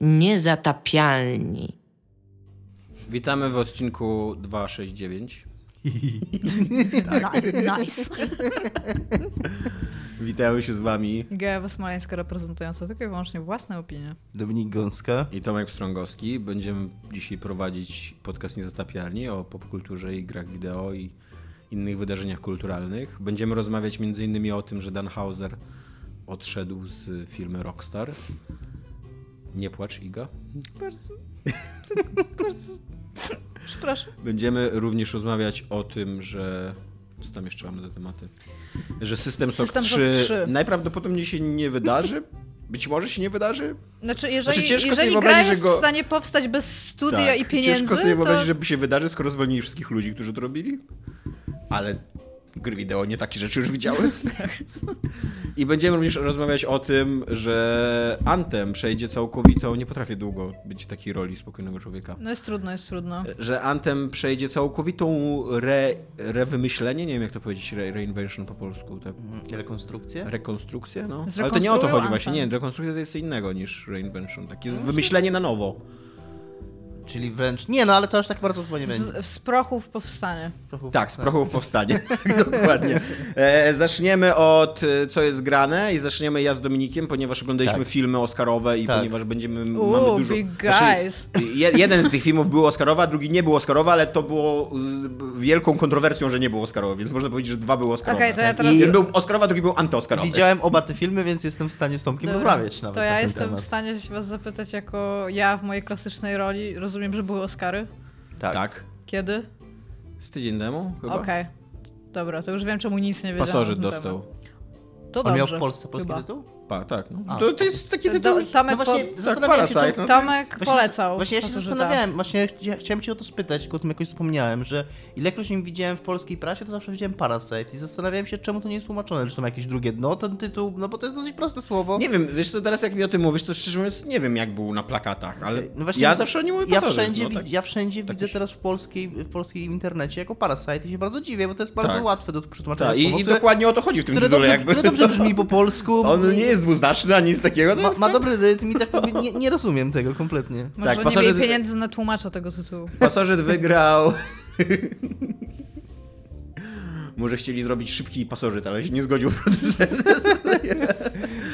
Niezatapialni. Witamy w odcinku 269. Nice. Witają się z wami Gewa Smoleńska reprezentująca tylko i wyłącznie własne opinie. Dominik Gąska. i Tomek Strągowski. Będziemy dzisiaj prowadzić podcast Niezatapialni o popkulturze i grach wideo i innych wydarzeniach kulturalnych. Będziemy rozmawiać m.in. o tym, że Dan Hauser odszedł z firmy Rockstar. Nie płacz, Iga. Bardzo. bardzo. Przepraszam. Będziemy również rozmawiać o tym, że. Co tam jeszcze mamy te tematy? Że System Shock System 3, Shock 3. najprawdopodobniej się nie wydarzy. Być może się nie wydarzy. Znaczy, jeżeli, Znaczy, ciężko sobie jeżeli gra jest go- w stanie powstać bez studia i pieniędzy, Tak, Ciężko sobie to... wyobrazić, żeby się wydarzy, skoro zwolnili wszystkich ludzi, którzy to robili. Ale gry wideo nie takie rzeczy już widziały. I będziemy również rozmawiać o tym, że Anthem przejdzie całkowitą, nie potrafię długo być w takiej roli spokojnego człowieka. No jest trudno, jest trudno. Że Anthem przejdzie całkowitą re, rewymyślenie, nie wiem jak to powiedzieć, re, reinvention po polsku, tak? Rekonstrukcja? Rekonstrukcję, no. Ale to nie o to chodzi właśnie, Anthem. nie, rekonstrukcja to jest innego niż reinvention, takie wymyślenie na nowo. Czyli wręcz... Nie, no ale to aż tak bardzo chyba nie będzie. Z, z prochów powstanie. Prochów- Tak, z prochów powstanie. Dokładnie. E, zaczniemy od e, co jest grane i zaczniemy ja z Dominikiem, ponieważ oglądaliśmy Tak. filmy Oscarowe i Tak. ponieważ będziemy mamy Uuu, dużo. big Znaczy, guys. je, jeden z tych filmów był Oscarowy, a drugi nie był Oscarowy, ale to było z wielką kontrowersją, że nie był Oscarowy, więc można powiedzieć, że dwa były Oscarowe. Okej, to ja teraz- Jeden był Oscarowy, a drugi był antyoskarowy. Widziałem oba te filmy, więc jestem w stanie z Tomkiem Dobra. rozmawiać nawet To ja jestem temat. w stanie się was zapytać jako ja w mojej klasycznej roli. Rozumiem, że były Oscary? Tak. Tak. Kiedy? Z tydzień temu chyba. Okej. Dobra, to już wiem, czemu nic nie wiedziałem. Pasożyt dostał. temat. To On dobrze. miał w Polsce polski chyba. tytuł? Pa, tak. No. To, to jest taki Do, tytuł. Tomek, No właśnie, po, Parasite, czy- no to Tomek Właśnie- polecał. Właśnie ja się zastanawiałem, właśnie ja chciałem cię o to spytać, tylko o tym jakoś zapomniałem, że ilekroć nie widziałem w polskiej prasie, to zawsze widziałem Parasite i zastanawiałem się, czemu to nie jest tłumaczone, czy to ma jakieś drugie dno, ten tytuł, no bo to jest dosyć proste słowo. Nie wiem, wiesz co, teraz jak mi o tym mówisz, to szczerze mówiąc nie wiem jak był na plakatach, ale No właśnie, ja zawsze o nim mówię ja wszędzie, no, tak. ja wszędzie tak widzę się- teraz w, polskiej, w polskim internecie jako Parasite i się bardzo dziwię, bo to jest bardzo Tak. łatwe do przetłumaczenia Tak, słowo, i, i które, dokładnie o to chodzi w tym tytule dobrze, jakby. które dobrze brzmi po polsku. On nie jest dwuznaczny ani nic takiego, Ma, jest ma tak- dobry rytm i tak nie, nie rozumiem tego kompletnie. Może Tak, nie pasożyt- mieli pieniędzy na tłumacza tego tytułu. Pasożyt wygrał. Może chcieli zrobić szybki pasożyt, ale się nie zgodził producent.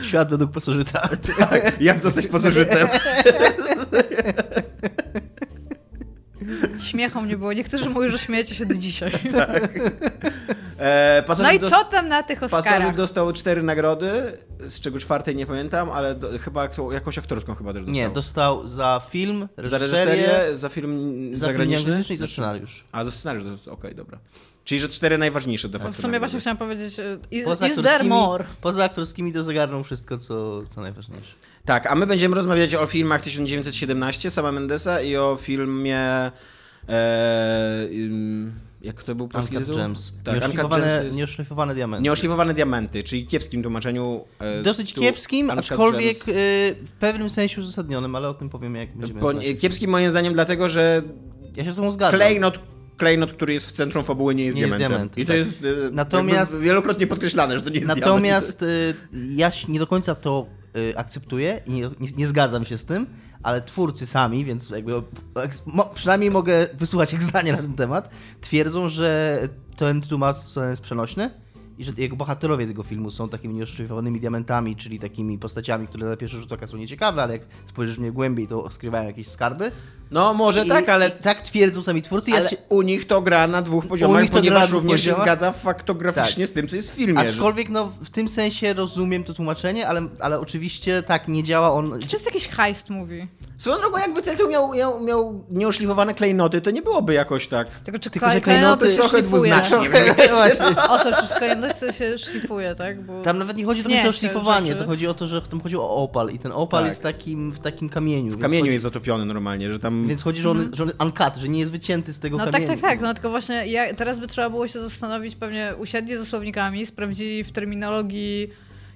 Świat według pasożyta. Tak, jak zostać pasożytem? Śmiechom nie było. Niektórzy mówią, że śmiejecie się do dzisiaj. E, No i co tam na tych Oscarach? dostał cztery nagrody, z czego czwartej nie pamiętam, ale do, chyba jakąś aktorską chyba też dostał. Nie, dostał za film, Za reżyserię, za film za film zagraniczny i za scenariusz. A, za scenariusz, to jest- okej, dobra. Czyli, że cztery najważniejsze de No facto w sumie właśnie chciałam powiedzieć, e, is, Poza is there aktorskimi- more? Poza aktorskimi to zagarnął wszystko, co, co najważniejsze. Tak, a my będziemy rozmawiać o filmach 1917 Sama Mendesa i o filmie... E, jak to był polski tytuł? Gems. Tak, Nieoszlifowane, to jest nieoszlifowane diamenty. Nieoszlifowane diamenty, czyli kiepskim tłumaczeniu. E, Dosyć tu kiepskim, Uncut aczkolwiek Gems. y, w pewnym sensie uzasadnionym, ale o tym powiemy jak będziemy... Po, kiepskim moim zdaniem dlatego, że Ja się z tobą zgadzam. klejnot, klejnot, który jest w centrum fabuły nie jest Nie jest diamentem. diamentem, I to tak. jest e, Natomiast- wielokrotnie podkreślane, że to nie jest diament. Natomiast y, ja nie do końca to akceptuję i nie, nie, zgadzam się z tym, ale twórcy sami, więc jakby przynajmniej mogę wysłuchać ich zdania na ten temat, twierdzą, że ten tytuł ma sens przenośny i że jego bohaterowie tego filmu są takimi nieoszlifowanymi diamentami, czyli takimi postaciami, które na pierwszy rzut oka są nieciekawe, ale jak spojrzysz w nie głębiej, to skrywają jakieś skarby. No może I, tak, ale I tak twierdzą sami twórcy. Ja Ale się, u nich to gra na dwóch poziomach, ponieważ dwóch również się zgadza faktograficznie z tym, co jest w filmie. że- aczkolwiek no, w tym sensie rozumiem to tłumaczenie, ale, ale oczywiście tak, nie działa on... Czy to jest jakiś heist movie? Swoją drogą, jakby tytuł miał, miał, miał nieoszlifowane klejnoty, to nie byłoby jakoś tak. Tylko czy Tylko, że klejnoty klejnoty się trochę dwuznacznie. O co, czy klejnoty się szlifuje, tak? Bo... Tam nawet nie chodzi do Nie, o szlifowanie, to chodzi o to, że tam chodzi o opal i ten opal Tak. jest takim, w takim kamieniu. W kamieniu jest zatopiony normalnie, że tam... Więc chodzi, że on, że on uncut, że nie jest wycięty z tego No tak, kamienia. tak, tak. No tylko właśnie ja, teraz by trzeba było się zastanowić, pewnie usiedli ze słownikami, sprawdzili w terminologii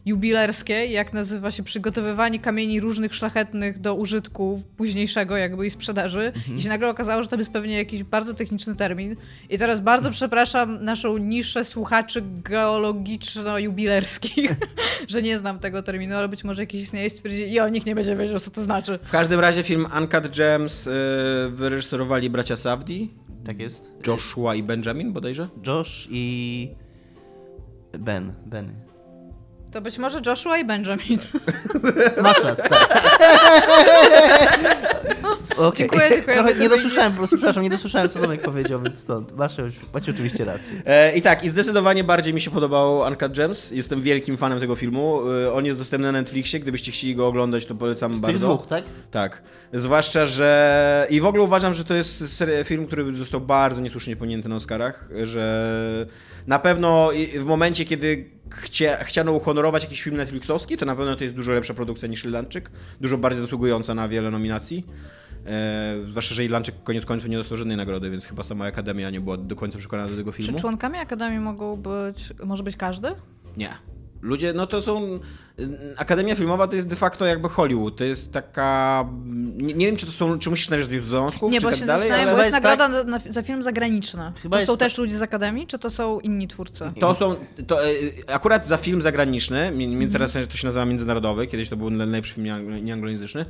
jubilerskiej, jak nazywa się przygotowywanie kamieni różnych szlachetnych do użytku późniejszego jakby i sprzedaży. I się nagle okazało, że to jest pewnie jakiś bardzo techniczny termin. I teraz bardzo przepraszam naszą niszę słuchaczy geologiczno-jubilerskich, że nie znam tego terminu, ale być może jakiś istnieje i stwierdzi, i o, nikt nie będzie wiedział, co to znaczy. W każdym razie film Uncut Gems y, wyreżyserowali bracia Safdi, Tak jest. Joshua i Benjamin bodajże. Josh i Ben. Ben. To być może Joshua i Benjamin. Masz rację, tak. Okay. Dziękuję, dziękuję. Trochę nie dosłyszałem, po prostu, przepraszam, nie dosłyszałem, co Tomek powiedział, więc stąd. Masz, macie oczywiście rację. E, I tak, i zdecydowanie bardziej mi się podobał Uncut Gems. Jestem wielkim fanem tego filmu. E, on jest dostępny na Netflixie. Gdybyście chcieli go oglądać, to polecam Z tych bardzo. dwóch, tak? Tak. Zwłaszcza, że. I w ogóle uważam, że to jest film, który został bardzo niesłusznie pominięty na Oscarach. Że na pewno w momencie, kiedy chcia, chciano uhonorować jakiś film Netflixowski, to na pewno to jest dużo lepsza produkcja niż Irlandczyk. Dużo bardziej zasługująca na wiele nominacji. E, zwłaszcza, że Irlandczyk koniec końców nie dostał żadnej nagrody, więc chyba sama Akademia nie była do końca przekonana do tego Czy filmu. członkami Akademii mogą być, może być każdy? Nie. Ludzie, no to są. Akademia Filmowa to jest de facto jakby Hollywood. To jest taka. Nie, nie wiem, czy to są. Czy musisz należeć do związków, Nie, czy bo tak się dalej, ale bo jest jest nagroda na, na, za film zagraniczny. Chyba to są tak. też ludzie z Akademii, czy to są inni twórcy? To są. To, e, akurat za film zagraniczny, Mhm. mi teraz to się nazywa międzynarodowy, kiedyś to był najlepszy film nieanglo- nieanglojęzyczny.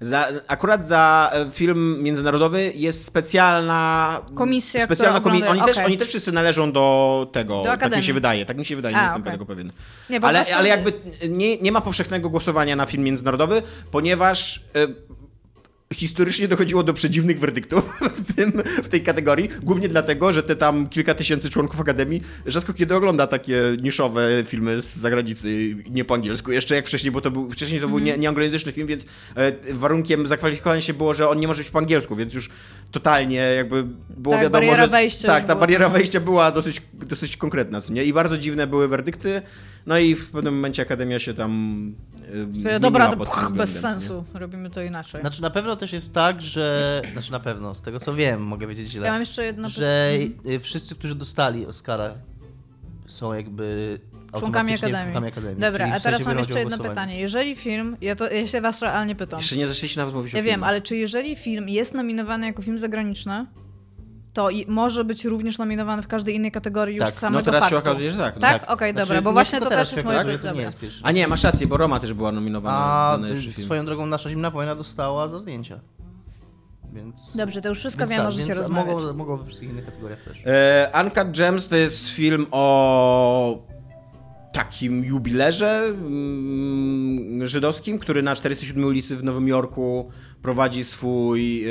Za, akurat za e, film międzynarodowy jest specjalna. Komisja, specjalna komi- oni, też, okej. oni też wszyscy należą do tego. tak mi się wydaje. Tak mi się wydaje, nie A, jestem tego pewien. Nie, Ale, prostu- ale jakby nie, nie ma powszechnego głosowania na film międzynarodowy, ponieważ e, historycznie dochodziło do przedziwnych werdyktów w, tym, w tej kategorii. Głównie dlatego, że te tam kilka tysięcy członków Akademii rzadko kiedy ogląda takie niszowe filmy z zagranicy, nie po angielsku. Jeszcze jak wcześniej, bo to był, wcześniej to był nie, nieanglojęzyczny film, więc e, warunkiem zakwalifikowania się było, że on nie może być po angielsku, więc już totalnie jakby było Tak, wiadomo, bariera że... wejścia Tak, ta bariera wejścia była dosyć, dosyć konkretna, co nie? I bardzo dziwne były werdykty. No i w pewnym momencie Akademia się tam e, zmieniła Dobra, to pch, bez sensu. Robimy to inaczej. Znaczy na pewno też jest tak, że... Znaczy na pewno, z tego co wiem, mogę wiedzieć źle. Ja mam jeszcze jedno że pytanie. y, wszyscy, którzy dostali Oscara są jakby Członkami Akademii. członkami Akademii. Dobra, a teraz mam jeszcze jedno pytanie. Jeżeli film, ja, to, ja się was realnie pytam. Jeszcze nie zaczęliście nawet mówić o Ja wiem, ale czy jeżeli film jest nominowany jako film zagraniczny, to i może być również nominowany w każdej innej kategorii już Tak, no samego No teraz się faktu. okazuje, że tak. No. Tak? Tak. Okej, Znaczy, dobra, bo nie właśnie to też jest się moje to nie. A nie, masz rację, bo Roma też była nominowana A swoją drogą nasza zimna wojna dostała za zdjęcia. Więc. Dobrze, to już wszystko wiem, tak, możecie rozmawiać. Mogą, mogą we wszystkich innych kategoriach też. E, Uncut Gems to jest film o takim jubilerze mm, żydowskim, który na 47 ulicy w Nowym Jorku prowadzi swój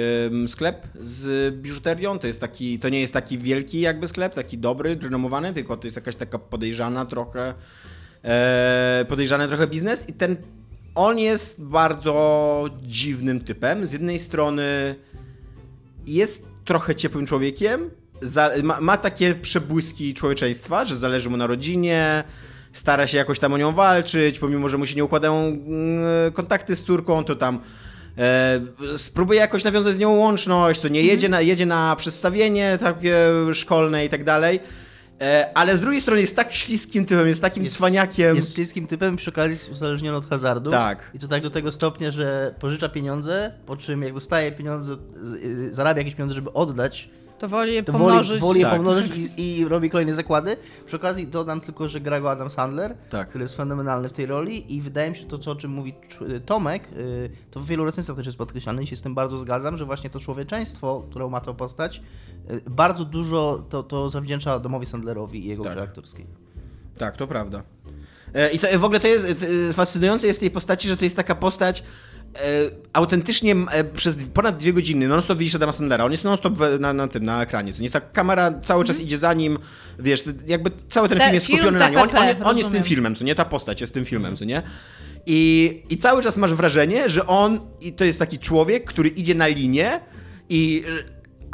sklep z biżuterią. To jest taki, to nie jest taki wielki jakby sklep, taki dobry, renomowany, tylko to jest jakaś taka podejrzana trochę e, podejrzany trochę biznes i ten on jest bardzo dziwnym typem. Z jednej strony jest trochę ciepłym człowiekiem, ma, ma takie przebłyski człowieczeństwa, że zależy mu na rodzinie, stara się jakoś tam o nią walczyć, pomimo, że mu się nie układają mm, kontakty z córką, to tam e, spróbuje jakoś nawiązać z nią łączność, to nie jedzie na, jedzie na przedstawienie takie szkolne i tak dalej. E, ale z drugiej strony jest tak śliskim typem, jest takim cwaniakiem. Jest śliskim typem, przy okazji jest uzależniony od hazardu. Tak. I to tak do tego stopnia, że pożycza pieniądze, po czym jak dostaje pieniądze, y, zarabia jakieś pieniądze, żeby oddać, To woli je to pomnożyć. woli, woli je Tak. pomnożyć i, i robi kolejne zakłady. Przy okazji dodam tylko, że gra go Adam Sandler, Tak. który jest fenomenalny w tej roli i wydaje mi się to, co, o czym mówi Cz- Tomek, y, to w wielu recenzjach też jest podkreślane i się z tym bardzo zgadzam, że właśnie to człowieczeństwo, którą ma to postać, y, bardzo dużo to, to zawdzięcza Domowi Sandlerowi i jego Tak. grze aktorskiej. Tak, to prawda. E, I to w ogóle to jest fascynujące jest w tej postaci, że to jest taka postać autentycznie m, e, przez ponad dwie godziny non-stop widzisz Adama Sandlera. On jest non-stop na, na tym, na ekranie. To nie jest tak, kamera cały czas idzie za nim, wiesz, jakby cały ten Te- film jest film skupiony na nim. On, on, on jest tym filmem, co nie? Ta postać jest tym filmem, co nie? I, I cały czas masz wrażenie, że on, i to jest taki człowiek, który idzie na linię i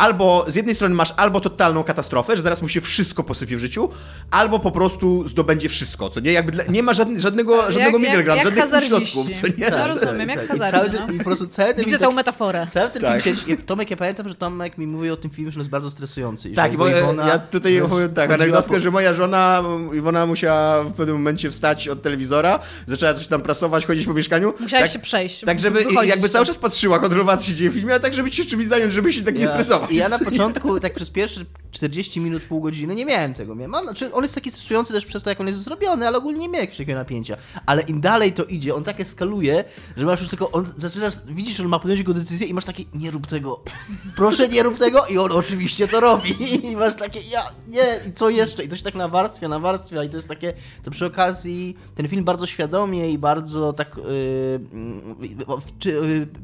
albo z jednej strony masz albo totalną katastrofę, że zaraz mu się wszystko posypie w życiu, albo po prostu zdobędzie wszystko, co nie? Jakby dla, nie ma żadne, żadnego, żadnego jak, middle ground, jak żadnych środków, co nie? No rozumiem, jak I, hazardzie, cały, no. ten- I po prostu cały ten Widzę tą tak- metaforę. Cały ten Tak. film siedzi, Tomek, ja pamiętam, że Tomek mi mówił o tym filmie, że on jest bardzo stresujący. i Tak, bo e, Iwona, ja tutaj wiesz, opowiem tak, anegdotkę, po- że moja żona, Iwona musiała w pewnym momencie wstać od telewizora, zaczęła coś tam prasować, chodzić po mieszkaniu. Musiałeś tak, się przejść. Tak, żeby jakby cały czas patrzyła, kontrolowała, co się dzieje w filmie, a tak, żeby się czymś zająć, żeby się tak nie stresować. Ja na początku, tak przez pierwsze 40 minut, pół godziny nie miałem tego. Miałem, ale, znaczy on jest taki stresujący też przez to, jak on jest zrobiony, ale ogólnie nie miałem jakiegoś takiego napięcia. Ale im dalej to idzie, on tak eskaluje, że masz już tylko, on, zaczynasz, widzisz, on ma podjąć jego decyzję i masz takie, nie rób tego, proszę nie rób tego i on oczywiście to robi. I masz takie, ja, nie, i co jeszcze? I to się tak nawarstwia, nawarstwia i to jest takie, to przy okazji ten film bardzo świadomie i bardzo tak, yy,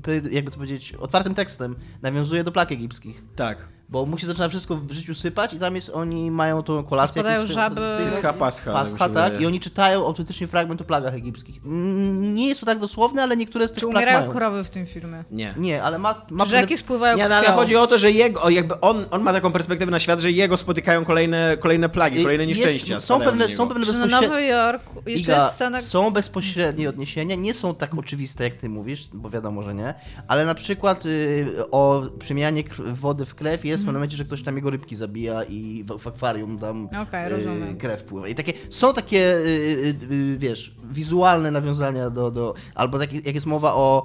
yy, jakby to powiedzieć, otwartym tekstem nawiązuje do plak egipskich. Tak. Bo mu się zaczyna wszystko w życiu sypać i tam jest, oni mają tą kolację. Spadają jakąś żaby. jest chyba Pascha. Pascha, tak tak? I oni czytają autentycznie fragment o plagach egipskich. Mm, Nie jest to tak dosłowne, ale niektóre z tych Czy plag umierają mają. krowy w tym filmie? Nie. Nie, ale ma... ma Że jakie spływają Nie, no, ale chodzi o to, że jego, jakby on, on ma taką perspektywę na świat, że jego spotykają kolejne, kolejne plagi, kolejne Jest- nieszczęścia. Są spadają pewne, na są pewne Czy na bezpośrednie... Nowy Jork jeszcze Iga, jest scena... Są bezpośrednie odniesienia, nie są tak oczywiste jak ty mówisz, bo wiadomo, że nie, ale na przykład y, o przemianie wody w krew jest w pewnym momencie, że ktoś tam jego rybki zabija i w, w akwarium tam Okej, y, krew pływa. I takie, są takie, y, y, y, wiesz, wizualne nawiązania do, do albo takie, jak jest mowa o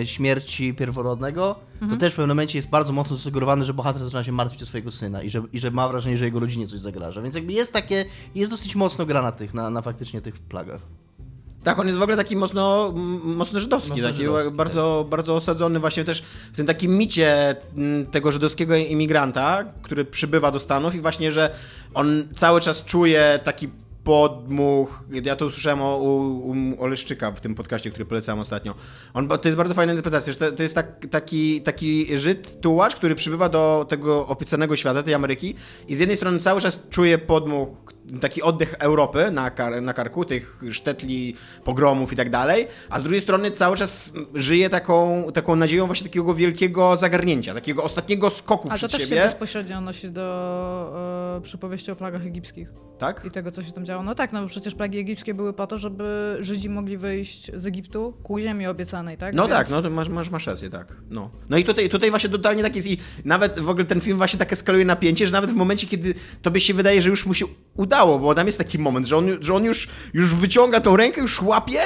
y, śmierci pierworodnego, to też w pewnym momencie jest bardzo mocno zasugerowane, że bohater zaczyna się martwić o swojego syna i że, i że ma wrażenie, że jego rodzinie coś zagraża. Więc jakby jest takie, jest dosyć mocno gra na tych, na, na faktycznie tych plagach. Tak, on jest w ogóle taki mocno, mocno żydowski, Mocno taki żydowski, bardzo, bardzo osadzony właśnie też w tym takim micie tego żydowskiego imigranta, który przybywa do Stanów i właśnie, że on cały czas czuje taki podmuch, ja to usłyszałem o, u, u Oleszczyka w tym podcaście, który polecałem ostatnio. On, to jest bardzo fajna interpretacja, że to, to jest tak, taki, taki Żyd, tułacz, który przybywa do tego opisanego świata, tej Ameryki i z jednej strony cały czas czuje podmuch, taki oddech Europy na, kar, na karku, tych sztetli, pogromów i tak dalej, a z drugiej strony cały czas żyje taką, taką nadzieją właśnie takiego wielkiego zagarnięcia, takiego ostatniego skoku A to przed też się siebie. bezpośrednio odnosi do e, przypowieści o plagach egipskich Tak? i tego, co się tam działo. No tak, no bo przecież plagi egipskie były po to, żeby Żydzi mogli wyjść z Egiptu ku ziemi obiecanej, tak? No Więc- tak, no to masz, masz, masz rację, tak. No. no i tutaj, tutaj właśnie totalnie tak jest i nawet w ogóle ten film właśnie tak eskaluje napięcie, że nawet w momencie, kiedy tobie się wydaje, że już mu się udało, bo tam jest taki moment, że on, że on już, już wyciąga tą rękę, już łapie,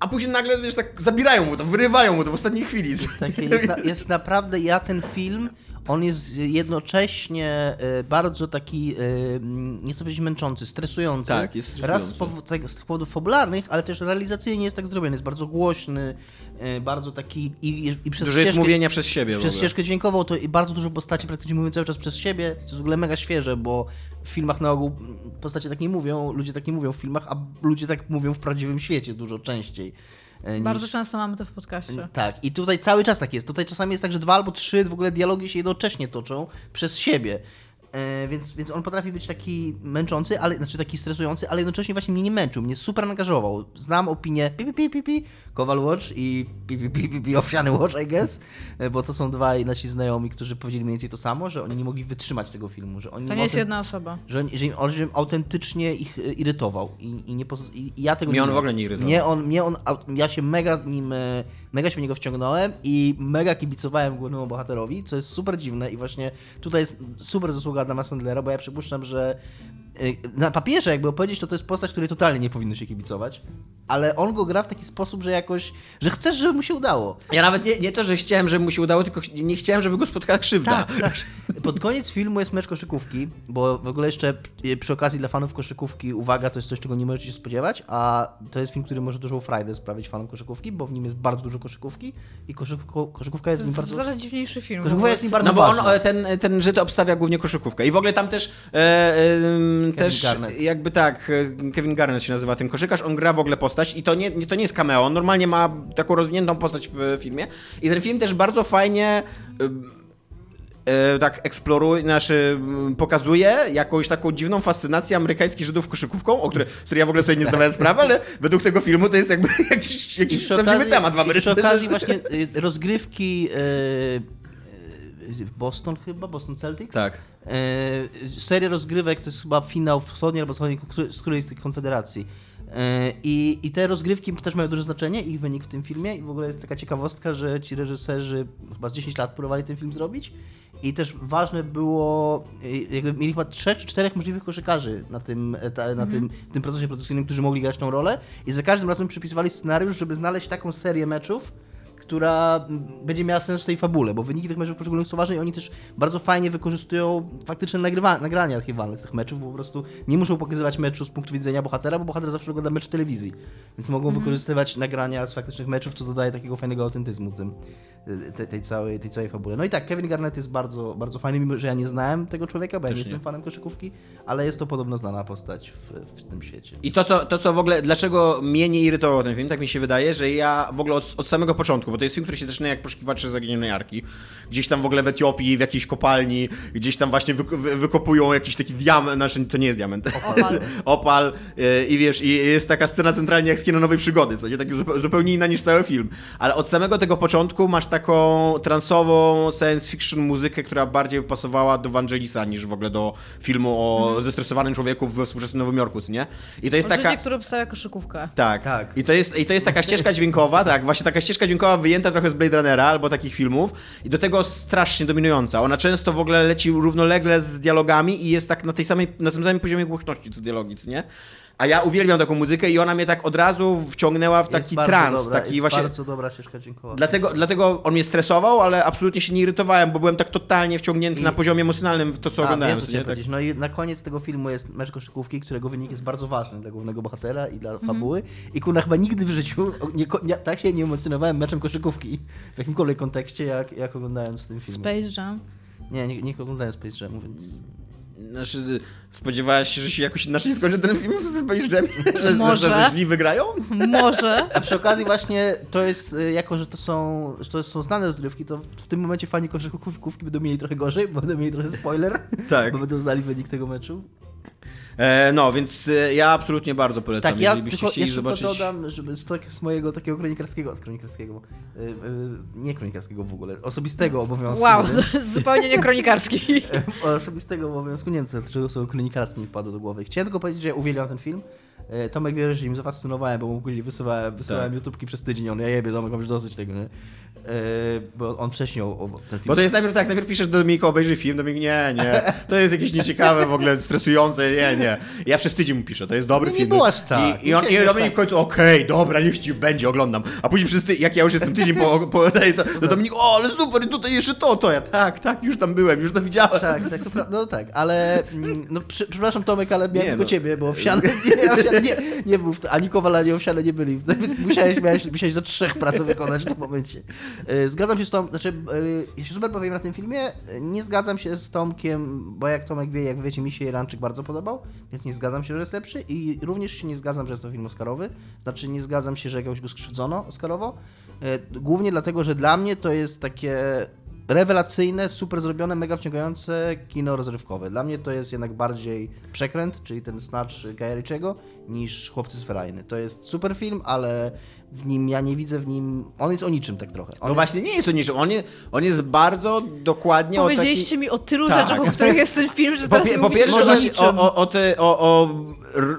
a później nagle, wiesz, tak zabierają mu to, wyrywają mu to w ostatniej chwili. Jest, takie, jest, na, jest naprawdę, ja ten film, on jest jednocześnie e, bardzo taki, e, nie chcę powiedzieć męczący, stresujący. Tak, jest Raz z, stresujący. powo- z tych powodów fabularnych, ale też realizacyjnie jest tak zrobiony. Jest bardzo głośny, e, bardzo taki i, i przez Dużo jest ścieżkę- mówienia przez siebie Przez ścieżkę dźwiękową to i bardzo dużo postaci praktycznie mówią cały czas przez siebie. To jest w ogóle mega świeże, bo w filmach na ogół postacie tak nie mówią, ludzie tak nie mówią w filmach, a ludzie tak mówią w prawdziwym świecie dużo częściej. e, Bardzo niż- często mamy to w podcaście. tak, i tutaj cały czas tak jest. Tutaj czasami jest tak, że dwa albo trzy w ogóle dialogi się jednocześnie toczą przez siebie. E, więc, więc on potrafi być taki męczący, ale, znaczy taki stresujący, ale jednocześnie właśnie mnie nie męczył, mnie super angażował. Znam opinię pi, pi, pi, pi, pi, Kowal Watch i pi, pi, pi, pi, pi, Owsiany Watch, I guess, e, bo to są dwaj nasi znajomi, którzy powiedzieli mniej więcej to samo, że oni nie mogli wytrzymać tego filmu, że oni To nie jest jedna osoba. że, oni- że, on, że autentycznie ich e, irytował i, i, nie poz... i ja tego Mnie nie on w ogóle nie irytował. Mnie on, mnie on, ja się mega z nim, e, mega się w niego wciągnąłem i mega kibicowałem głównemu bohaterowi, co jest super dziwne i właśnie tutaj jest super zasługa Adama Sandlera, bo ja przypuszczam, że na papierze jakby opowiedzieć, to to jest postać, której totalnie nie powinno się kibicować, ale on go gra w taki sposób, że jakoś, że chcesz, żeby mu się udało. Ja nawet nie, nie to, że chciałem, żeby mu się udało, tylko nie chciałem, żeby go spotkała krzywda. Tak, tak. Pod koniec filmu jest mecz koszykówki, bo w ogóle jeszcze przy okazji dla fanów koszykówki, uwaga, to jest coś, czego nie możecie się spodziewać, a to jest film, który może dużą frajdę sprawić fanom koszykówki, bo w nim jest bardzo dużo koszykówki i koszykówka To jest w nim jest bardzo... coraz dziwniejszy film. Koszykówka jest mi prostu. bardzo No bo on, ważna. ten, ten Żyd obstawia głównie koszykówkę. I w ogóle tam też, e, e, też Garnett. jakby tak, e, Kevin Garnett się nazywa ten koszykarz, on gra w ogóle postać i to nie, nie, to nie jest cameo, on normalnie ma taką rozwiniętą postać w filmie. I ten film też bardzo fajnie... e, e, tak eksploruje, znaczy pokazuje jakąś taką dziwną fascynację amerykańskich Żydów koszykówką, o której, z której ja w ogóle sobie nie zdawałem sprawy, ale według tego filmu to jest jakby jakiś, jakiś przy prawdziwy okazji- temat w Ameryce. Przy okazji właśnie y, rozgrywki y, Boston chyba, Boston Celtics. Tak. E, seria rozgrywek to jest chyba finał wschodniej albo zachodniej, z której z tych konfederacji. E, I, I te rozgrywki też mają duże znaczenie, ich wynik w tym filmie. I w ogóle jest taka ciekawostka, że ci reżyserzy chyba z 10 lat próbowali ten film zrobić. I też ważne było, e, jakby mieli chyba trzech czy czterech możliwych koszykarzy na tym, eta- na tym, tym procesie produkcyjnym, którzy mogli grać tą rolę. I za każdym razem przepisywali scenariusz, żeby znaleźć taką serię meczów, która będzie miała sens w tej fabule, bo wyniki tych meczów poszczególnych są ważne i oni też bardzo fajnie wykorzystują faktyczne nagrywa- nagrania archiwalne z tych meczów, bo po prostu nie muszą pokazywać meczu z punktu widzenia bohatera, bo bohater zawsze ogląda mecz w telewizji. Więc mogą wykorzystywać nagrania z faktycznych meczów, co dodaje takiego fajnego autentyzmu tym, tej, tej, całej, tej całej fabule. No i tak, Kevin Garnett jest bardzo, bardzo fajny, mimo że ja nie znałem tego człowieka, bo ja nie Też jestem nie. fanem koszykówki, ale jest to podobno znana postać w, w tym świecie. I to co, to, co w ogóle, dlaczego mnie nie irytował ten film, tak mi się wydaje, że ja w ogóle od, od samego początku, bo to jest film, który się zaczyna jak poszukiwacze zaginionej arki, gdzieś tam w ogóle w Etiopii, w jakiejś kopalni, gdzieś tam właśnie wy, wy, wykopują jakiś taki diament, znaczy to nie jest diament, Opal. opal yy, i wiesz, i jest taka scena centralnie jak z kino Nowej Przygody, co nie, zupe- zupełnie inna niż cały film, ale od samego tego początku masz taką transową science fiction muzykę, która bardziej pasowała do Vangelisa niż w ogóle do filmu o zestresowanym człowieku we współczesnym Nowym Jorku, co nie? I to jest Życie, taka... które obstawia koszykówkę. Tak, Tak. I to, jest, I to jest taka ścieżka dźwiękowa, tak, właśnie taka ścieżka dźwiękowa wyjęta trochę z Blade Runnera albo takich filmów i do tego strasznie dominująca. Ona często w ogóle leci równolegle z dialogami i jest tak na, tej samej, na tym samym poziomie głośności co dialogi, co nie? A ja uwielbiam taką muzykę i ona mnie tak od razu wciągnęła w taki trans, dobra, taki jest właśnie... bardzo dobra ścieżka dźwiękowa. Dlatego, dlatego on mnie stresował, ale absolutnie się nie irytowałem, bo byłem tak totalnie wciągnięty I- na poziomie emocjonalnym w to, co A, oglądałem. wiem, co nie? Tak. powiedzieć. No i na koniec tego filmu jest mecz koszykówki, którego wynik jest bardzo ważny dla głównego bohatera i dla fabuły. I kurna, chyba nigdy w życiu nie, nie, tak się nie emocjonowałem meczem koszykówki w jakimkolwiek kontekście, jak, jak oglądając ten film. Space Jam. Nie, nie, nie oglądałem Space Jamu, więc... Znaczy, spodziewałaś się, że się jakoś inaczej skończy ten film w Space Jam? Że, Może. że, że źli wygrają? Może. A przy okazji właśnie to jest, y, jako że to są, że to są znane rozgrywki, to w tym momencie fani koszykówki będą mieli trochę gorzej, bo będą mieli trochę spoiler, Tak. bo będą znali wynik tego meczu. E, no, więc e, ja absolutnie bardzo polecam, Tak, ja jeżeli byście tylko chcieli jeszcze zobaczyć. dodam, żeby z, tak- z mojego takiego kronikarskiego, kronikarskiego, y, nie kronikarskiego w ogóle, osobistego obowiązku. Wow, zupełnie nie kronikarski. osobistego obowiązku, nie wiem, dlaczego słowo kronikarskie mi wpadło do głowy. Chciałem tylko powiedzieć, że ja uwielbiam ten film. E, Tomek wie, że im zafascynowałem, bo mu ogólnie wysyłałem, wysyłałem Tak. YouTubki przez tydzień, on ja jebie, Tomek, mam już dosyć tego, nie? E, Bo on wcześniej o, ten film... Bo to jest najpierw tak, najpierw piszesz do Dominika, obejrzyj film, Dominik, nie, nie, to jest jakieś nieciekawe, w ogóle stresujące, nie, nie. Ja przez tydzień mu piszę, to jest dobry No nie film. było aż tak. I, i on, Nie i Dominik tak. w końcu, okej, dobra, niech ci będzie, oglądam. A później przez ty, jak ja już jestem tydzień po, po to, to Dominik, o, ale super, tutaj jeszcze to, to ja, tak, tak, już tam byłem, już to widziałem. Tak, tak, pra- no tak, ale mm, no, przy, przepraszam Tomek, ale miałem Nie, tylko no. ciebie, bo owsiany nie, owsiany nie, nie był, w to, ani Kowal, ani owsiane nie byli, więc musiałeś, miałeś, musiałeś za trzech pracę wykonać w tym momencie. E, Zgadzam się z Tom, znaczy, e, ja się super powiem na tym filmie, nie zgadzam się z Tomkiem, bo jak Tomek wie, jak wiecie, mi się Irańczyk bardzo podobał, więc nie zgadzam się, że jest lepszy i również się nie zgadzam, że jest to film oscarowy, znaczy nie zgadzam się, że jakoś go skrzydzono oscarowo, e, głównie dlatego, że dla mnie to jest takie rewelacyjne, super zrobione, mega wciągające kino rozrywkowe. Dla mnie to jest jednak bardziej przekręt, czyli ten Snatch Ritchiego, niż Chłopcy z Ferajny. To jest super film, ale w nim ja nie widzę w nim... On jest o niczym tak trochę. On No jest... właśnie, nie jest o niczym, on, je, on jest bardzo dokładnie o taki... Powiedzieliście mi o tylu Tak. rzeczach, o których jest ten film, że Po, teraz po mówicie, pierwsze że o o, o, o, te, o, o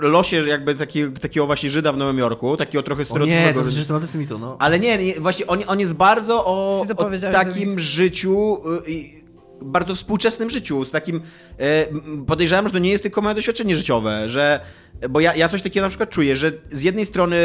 losie jakby taki, takiego właśnie Żyda w Nowym Jorku, takiego trochę O nie, stereotypowego to że jestem antysemitą, no. Ale nie, nie właśnie on, on jest bardzo o, to o takim życiu, y, i bardzo współczesnym życiu, z takim, m, podejrzewam, że to nie jest tylko moje doświadczenie życiowe, że, bo ja, ja coś takiego na przykład czuję, że z jednej strony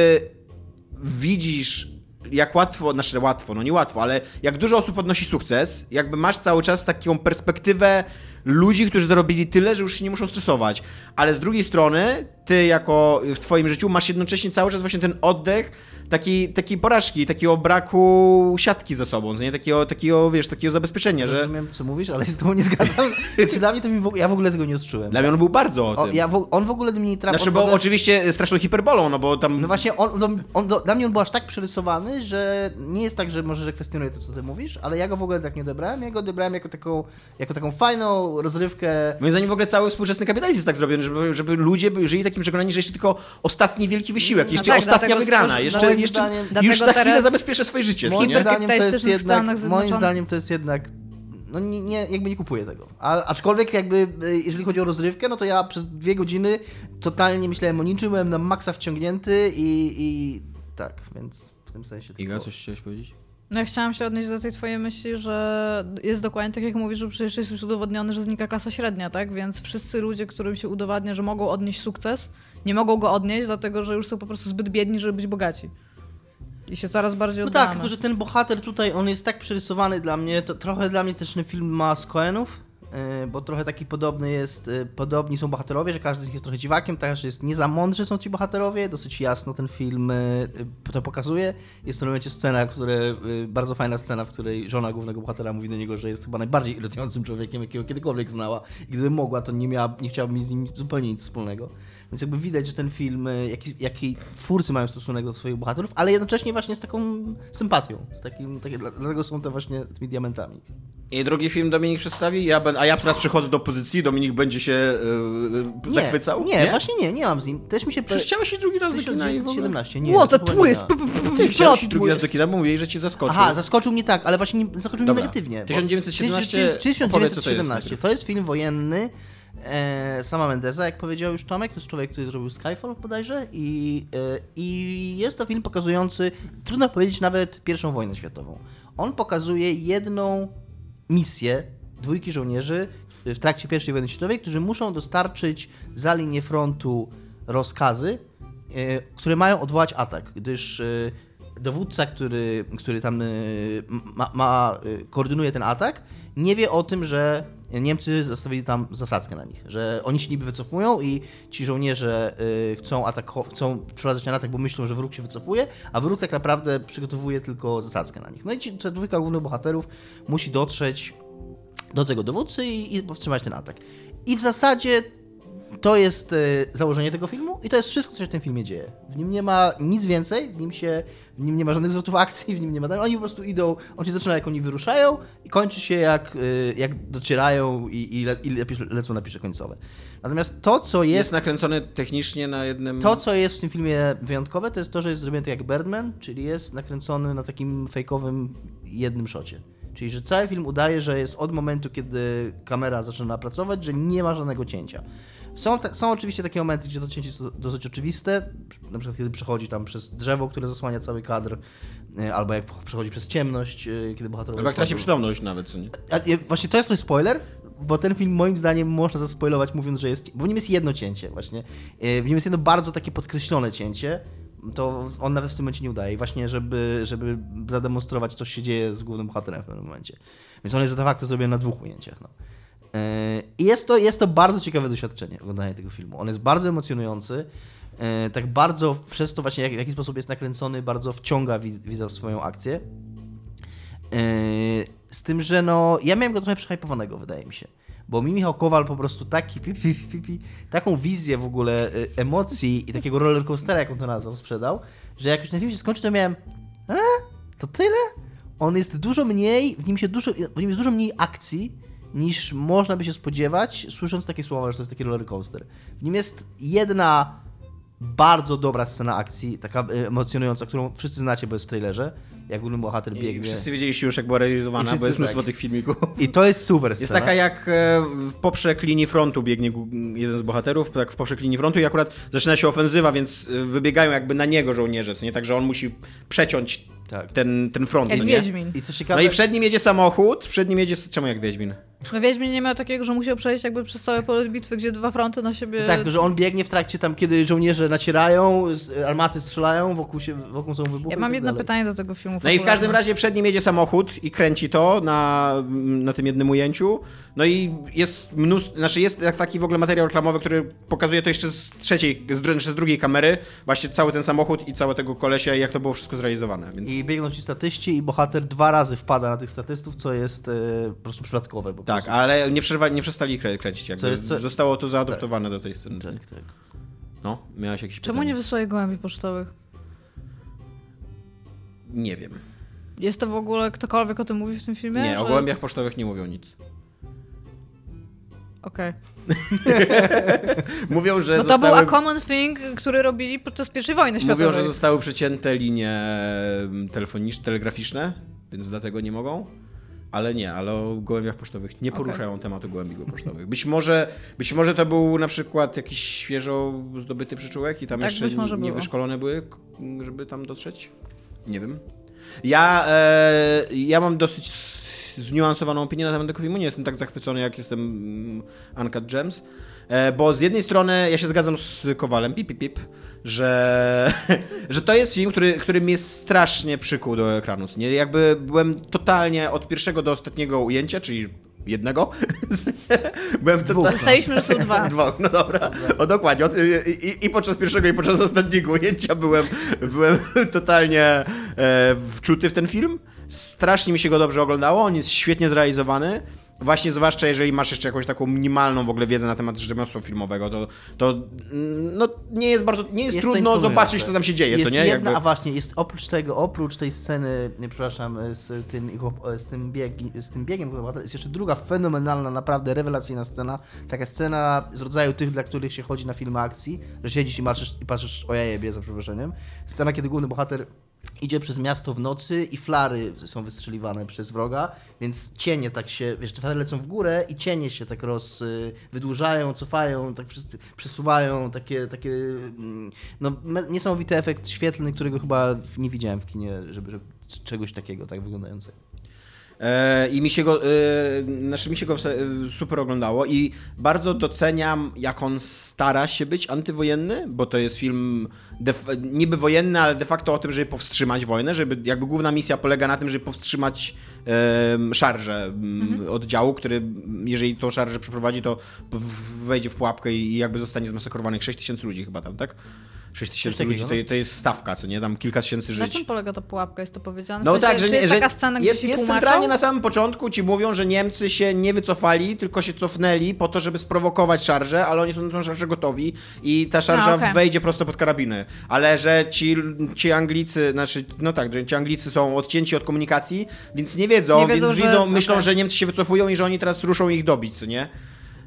widzisz jak łatwo, znaczy łatwo, no nie łatwo, ale jak dużo osób odnosi sukces, jakby masz cały czas taką perspektywę ludzi, którzy zarobili tyle, że już się nie muszą stresować. Ale z drugiej strony, ty jako w twoim życiu masz jednocześnie cały czas właśnie ten oddech takiej, takiej porażki, takiego braku siatki za sobą, nie takiego, takiego, wiesz, takiego zabezpieczenia, że Rozumiem, co mówisz, ale się z tobą nie zgadzam. Czy dla mnie to mi w ja w ogóle tego nie odczułem. dla mnie on był bardzo o O, ja w, on w ogóle do mnie nie trafił. Znaczy, on bo ogóle- oczywiście straszną hiperbolą, no bo tam... No właśnie, on, on, on, do, dla mnie on był aż tak przerysowany, że nie jest tak, że może, że kwestionuję to, co ty mówisz, ale ja go w ogóle tak nie odebrałem. Ja go odebrałem jako taką, jako taką fajną rozrywkę. Moim zdaniem w ogóle cały współczesny kapitalizm jest tak zrobiony, żeby, żeby ludzie żyli takim przekonaniem, że jeszcze tylko ostatni wielki wysiłek, No jeszcze tak, ostatnia wygrana, jeszcze, moim jeszcze zdaniem- już za chwilę zabezpieszę swoje życie. Moim nie? zdaniem to jest jednak, moim zdaniem to jest jednak no nie, nie, jakby nie kupuję tego. A, aczkolwiek jakby, y, jeżeli chodzi o rozrywkę, no to ja przez dwie godziny totalnie myślałem o niczym, byłem na maksa wciągnięty i, i tak, więc w tym sensie Iga, tylko- coś chciałeś powiedzieć? No ja chciałam się odnieść do tej twojej myśli, że jest dokładnie tak jak mówisz, że przecież jest już udowodnione, że znika klasa średnia, tak? Więc wszyscy ludzie, którym się udowadnia, że mogą odnieść sukces, nie mogą go odnieść, dlatego że już są po prostu zbyt biedni, żeby być bogaci. I się coraz bardziej No oddalamy. tak, tylko że ten bohater tutaj, on jest tak przerysowany dla mnie, to trochę dla mnie też ten film ma z Coenów, yy, bo trochę taki podobny jest, yy, podobni są bohaterowie, że każdy z nich jest trochę dziwakiem, także jest nie za mądrzy są ci bohaterowie, dosyć jasno ten film yy, to pokazuje. Jest w tym momencie scena, które, bardzo fajna scena, w której żona głównego bohatera mówi do niego, że jest chyba najbardziej irytującym człowiekiem, jakiego kiedykolwiek znała i gdyby mogła, to nie, miała, nie chciałaby mieć z nim zupełnie nic wspólnego. Więc jakby widać, że ten film, y, jaki, jaki twórcy mają stosunek do swoich bohaterów, ale jednocześnie właśnie z taką sympatią. Z takim, takie, dlatego są te właśnie tymi diamentami. I drugi film Dominik przedstawi, ja ben, a ja teraz przychodzę do pozycji, Dominik będzie się yy, zachwycał? Nie, nie, właśnie nie, nie mam z nim. Też mi się... Przecież chciałeś drugi raz do kina i w ogóle... 1917, nie. What a to nie twist! Ty chciałeś drugi raz do kina, bo mówiłeś, że cię zaskoczył. Aha, zaskoczył mnie tak, ale właśnie nie, zaskoczył mnie negatywnie. bo- 1917, Czy- czy- opowiedz, co to jest 1917. najpierw. To jest film wojenny e, sama Mendeza, jak powiedział już Tomek, to jest człowiek, który zrobił Skyfall bodajże i, e, i jest to film pokazujący, trudno powiedzieć nawet pierwszą wojnę światową. On pokazuje jedną misję dwójki żołnierzy w trakcie I wojny światowej, którzy muszą dostarczyć za linię frontu rozkazy, e, które mają odwołać atak, gdyż e, dowódca, który, który tam e, ma, ma, e, koordynuje ten atak, nie wie o tym, że Niemcy zastawili tam zasadzkę na nich, że oni się niby wycofują i ci żołnierze y, chcą, atako- chcą przeprowadzać ten atak, bo myślą, że wróg się wycofuje, a wróg tak naprawdę przygotowuje tylko zasadzkę na nich. No i ci, ta dwójka głównych bohaterów musi dotrzeć do tego dowódcy i, i powstrzymać ten atak. I w zasadzie to jest e, założenie tego filmu i to jest wszystko, co się w tym filmie dzieje. W nim nie ma nic więcej, w nim, się, w nim nie ma żadnych zwrotów akcji, w nim nie ma... Oni po prostu idą, on się zaczyna jak oni wyruszają i kończy się jak, e, jak docierają i, i, le, i lecą napisze końcowe. Natomiast to, co Jest jest... nakręcony technicznie na jednym... To, co jest w tym filmie wyjątkowe, to jest to, że jest zrobiony tak jak Birdman, czyli jest nakręcony na takim fejkowym jednym szocie. Czyli, że cały film udaje, że jest od momentu, kiedy kamera zaczyna pracować, że nie ma żadnego cięcia. Są, ta, są oczywiście takie momenty, gdzie to cięcie jest do- dosyć oczywiste, na przykład kiedy przechodzi tam przez drzewo, które zasłania cały kadr, e, albo jak przechodzi przez ciemność, e, kiedy bohaterowie... Albo jak traci przytomność nawet, co nie? A, właśnie to jest trochę spoiler, bo ten film moim zdaniem można zaspoilować mówiąc, że jest... Bo w nim jest jedno cięcie właśnie. E, W nim jest jedno bardzo takie podkreślone cięcie. To on nawet w tym momencie nie udaje. I właśnie, żeby, żeby zademonstrować, co się dzieje z głównym bohaterem w pewnym momencie. Więc on jest de facto zrobiony na dwóch ujęciach. No. E, I jest to, jest to bardzo ciekawe doświadczenie, oglądanie tego filmu. On jest bardzo emocjonujący. e, Tak bardzo przez to właśnie, w jaki sposób jest nakręcony, bardzo wciąga wi- widza w swoją akcję. Yy, Z tym, że no, ja miałem go trochę przehypowanego, wydaje mi się. Bo mi Michał Kowal po prostu taki, pi, pi, pi, pi, taką wizję w ogóle emocji i takiego rollercoastera, jak on to nazwał, sprzedał, że jak już ten film się skończył, to miałem a, to tyle? On jest dużo mniej, w nim, się dużo, w nim jest dużo mniej akcji, niż można by się spodziewać, słysząc takie słowa, że to jest taki rollercoaster. W nim jest jedna bardzo dobra scena akcji, taka y, emocjonująca, którą wszyscy znacie, bo jest w trailerze, jak główny bohater I biegnie. wszyscy wiedzieliście już, jak była I realizowana, wszyscy bo jest mnóstwo tak. tych filmików. I to jest super scena. Jest taka jak e, w poprzek linii frontu biegnie jeden z bohaterów, tak w poprzek linii frontu i akurat zaczyna się ofensywa, więc e, wybiegają jakby na niego żołnierze, nie? Także on musi przeciąć Tak. ten, ten front, Jak nie? Wiedźmin. I co No ciekawe, i przed nim jedzie samochód, przed nim jedzie... Czemu jak Wiedźmin? No Wiedźmin nie miał takiego, że musiał przejść jakby przez całe pole bitwy, gdzie dwa fronty na siebie... tak, że on biegnie w trakcie tam, kiedy żołnierze nacierają, armaty strzelają, wokół, się, wokół są wybuchy Ja mam tak jedno dalej. pytanie do tego filmu. No i w każdym razie przed nim jedzie samochód i kręci to na, na tym jednym ujęciu. No i jest mnóstwo, znaczy jest taki w ogóle materiał reklamowy, który pokazuje to jeszcze z trzeciej, z, dru- jeszcze z drugiej kamery, właśnie cały ten samochód i całe tego kolesia i jak to było wszystko zrealizowane. Więc... I biegną ci statyści i bohater dwa razy wpada na tych statystów, co jest e, po prostu przypadkowe. Bo Tak, ale nie, przerwa, nie przestali ich krę- kręcić. Jakby Co jest- co- Zostało to zaadoptowane do tej sceny. Tak, tak. No, miałeś jakieś Czemu pytanie? nie wysłali gołębi pocztowych? Nie wiem. Jest to w ogóle ktokolwiek o tym mówi w tym filmie? Nie, o że- gołębiach pocztowych nie mówią nic. Okej. Mówią, że No to zostały... był a common thing, który robili podczas pierwszej wojny światowej. Mówią, że zostały przecięte linie telefoniczne, telegraficzne, więc dlatego nie mogą. Ale nie, ale o gołębiach pocztowych nie poruszają tematu gołębi pocztowych. Być może, być może to był na przykład jakiś świeżo zdobyty przyczółek i tam Tak, jeszcze nie wyszkolone były, żeby tam dotrzeć? Nie wiem. Ja, e, ja mam dosyć zniuansowaną opinię na temat tego filmu. Nie jestem tak zachwycony, jak jestem mm, Uncut Gems. E, bo z jednej strony ja się zgadzam z Kowalem, pip, pip, pip że, że to jest film, który, który mnie strasznie przykuł do ekranu. Nie? Jakby byłem totalnie od pierwszego do ostatniego ujęcia, czyli jednego, byłem totalnie... Dostaliśmy, że są dwa. Dwóch, no dobra. O dokładnie. I- I podczas pierwszego, i podczas ostatniego ujęcia byłem, byłem totalnie e, wczuty w ten film. Strasznie mi się go dobrze oglądało. On jest świetnie zrealizowany. Właśnie zwłaszcza jeżeli masz jeszcze jakąś taką minimalną w ogóle wiedzę na temat rzemiosła filmowego, to, to mm, no, nie jest bardzo, nie jest, Jest trudno zobaczyć, co tam się dzieje, Jest co nie? jedna, Jakby... a właśnie, jest oprócz tego, oprócz tej sceny, nie, przepraszam, z tym, z tym, z tym biegiem, jest jeszcze druga fenomenalna, naprawdę rewelacyjna scena. Taka scena z rodzaju tych, dla których się chodzi na filmy akcji, że siedzisz i patrzysz, i patrzysz o jajebie, za przeproszeniem. Scena, kiedy główny bohater idzie przez miasto w nocy i flary są wystrzeliwane przez wroga, więc cienie tak się, wiesz, te flary lecą w górę i cienie się tak roz, y, wydłużają, cofają, tak przes- przesuwają, takie, takie mm, no, niesamowity efekt świetlny, którego chyba nie widziałem w kinie, żeby, żeby czegoś takiego tak wyglądającego. E, I mi się go, e, znaczy mi się go e, super oglądało i bardzo doceniam, jak on stara się być antywojenny, bo to jest film niby wojenny, ale de facto o tym, żeby powstrzymać wojnę, żeby jakby główna misja polega na tym, żeby powstrzymać szarżę m, oddziału, który jeżeli tą szarżę przeprowadzi, to wejdzie w pułapkę i jakby zostanie zmasakrowanych 6 tysięcy ludzi chyba tam, tak? 6 tysięcy ludzi to, to jest stawka, co nie? Tam kilka tysięcy Na żyć. czym polega ta pułapka? Jest to powiedziane? W No sensie, tak, że, jest że taka scena, gdzie jest, się jest tłumaczą? centralnie na samym początku ci mówią, że Niemcy się nie wycofali, tylko się cofnęli po to, żeby sprowokować szarżę, ale oni są na tą szarżę gotowi i ta szarża A, okej. wejdzie prosto pod karabiny. Ale że ci, ci Anglicy, znaczy, no tak, że ci Anglicy są odcięci od komunikacji, więc nie wiedzą, Nie wiedzą, więc że- widzą, myślą, że Niemcy się wycofują i że oni teraz ruszą ich dobić, co nie?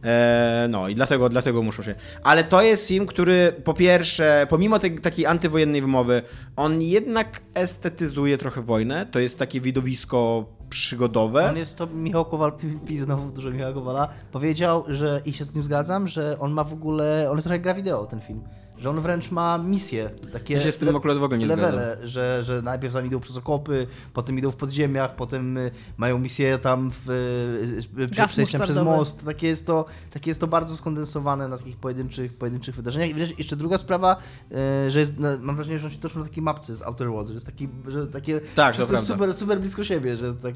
E, no i dlatego, dlatego muszą się. Ale to jest film, który po pierwsze, pomimo tej takiej antywojennej wymowy, on jednak estetyzuje trochę wojnę. To jest takie widowisko przygodowe. On jest to, Michał Kowal, pi, znowu dużo Michała Kowala, powiedział, że, i się z nim zgadzam, że on ma w ogóle, on jest trochę gra wideo, ten film. Że on wręcz ma misje, takie Ja się z tym akurat w ogóle nie levele, że, że najpierw tam idą przez okopy, potem idą w podziemiach, potem y, mają misję tam w y, y, przejściem przez most. Takie jest, to, takie jest to bardzo skondensowane na takich pojedynczych, pojedynczych wydarzeniach. I wreszcie jeszcze druga sprawa, że jest, mam wrażenie, że on się toczył na takiej mapce z Outer Worlds, że jest taki, że takie Tak, to wszystko jest super, super blisko siebie, że tak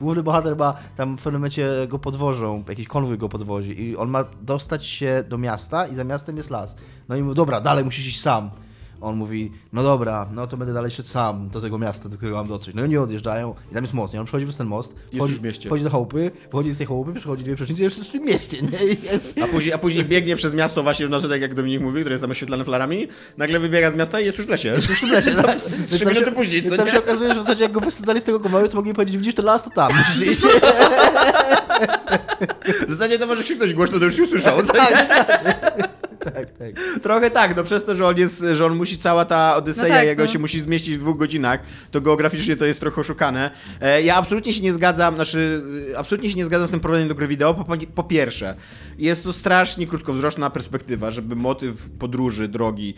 główny bohater ma tam w pewnym momencie go podwożą, jakiś konwój go podwozi i on ma dostać się do miasta i za miastem jest las. No i mówi, dobra, dalej musisz iść sam. On mówi, no dobra, no to będę dalej szedł sam do tego miasta, do którego mam dotrzeć. No i oni odjeżdżają i tam jest most, nie? On przechodzi przez ten most, wchodzi, już w mieście. wchodzi do chałupy, wychodzi z tej chałupy, przechodzi dwie przecznice i już jest w tym mieście, nie? A później, a później biegnie przez miasto właśnie w nocy, tak jak Dominik mówi, które jest tam oświetlane flarami. Nagle wybiega z miasta i jest już w lesie. Już w lesie, tak? Więc Trzy minuty się- później, co się okazuje, że w zasadzie jak go wysadzali z tego konwoju, to mogli powiedzieć, widzisz ten las, to tam, musisz iść. W zasadzie to może krzyknąć głośno, to już się usłyszał. co nie? Tak, tak. Trochę tak, no przez to, że on jest, że on musi, cała ta Odyseja No tak, jego no. się musi zmieścić w dwóch godzinach, to geograficznie to jest trochę oszukane. E, ja absolutnie się nie zgadzam, znaczy, e, absolutnie się nie zgadzam z tym porównaniem do gry wideo, po, po pierwsze, jest to strasznie krótkowzroczna perspektywa, żeby motyw podróży, drogi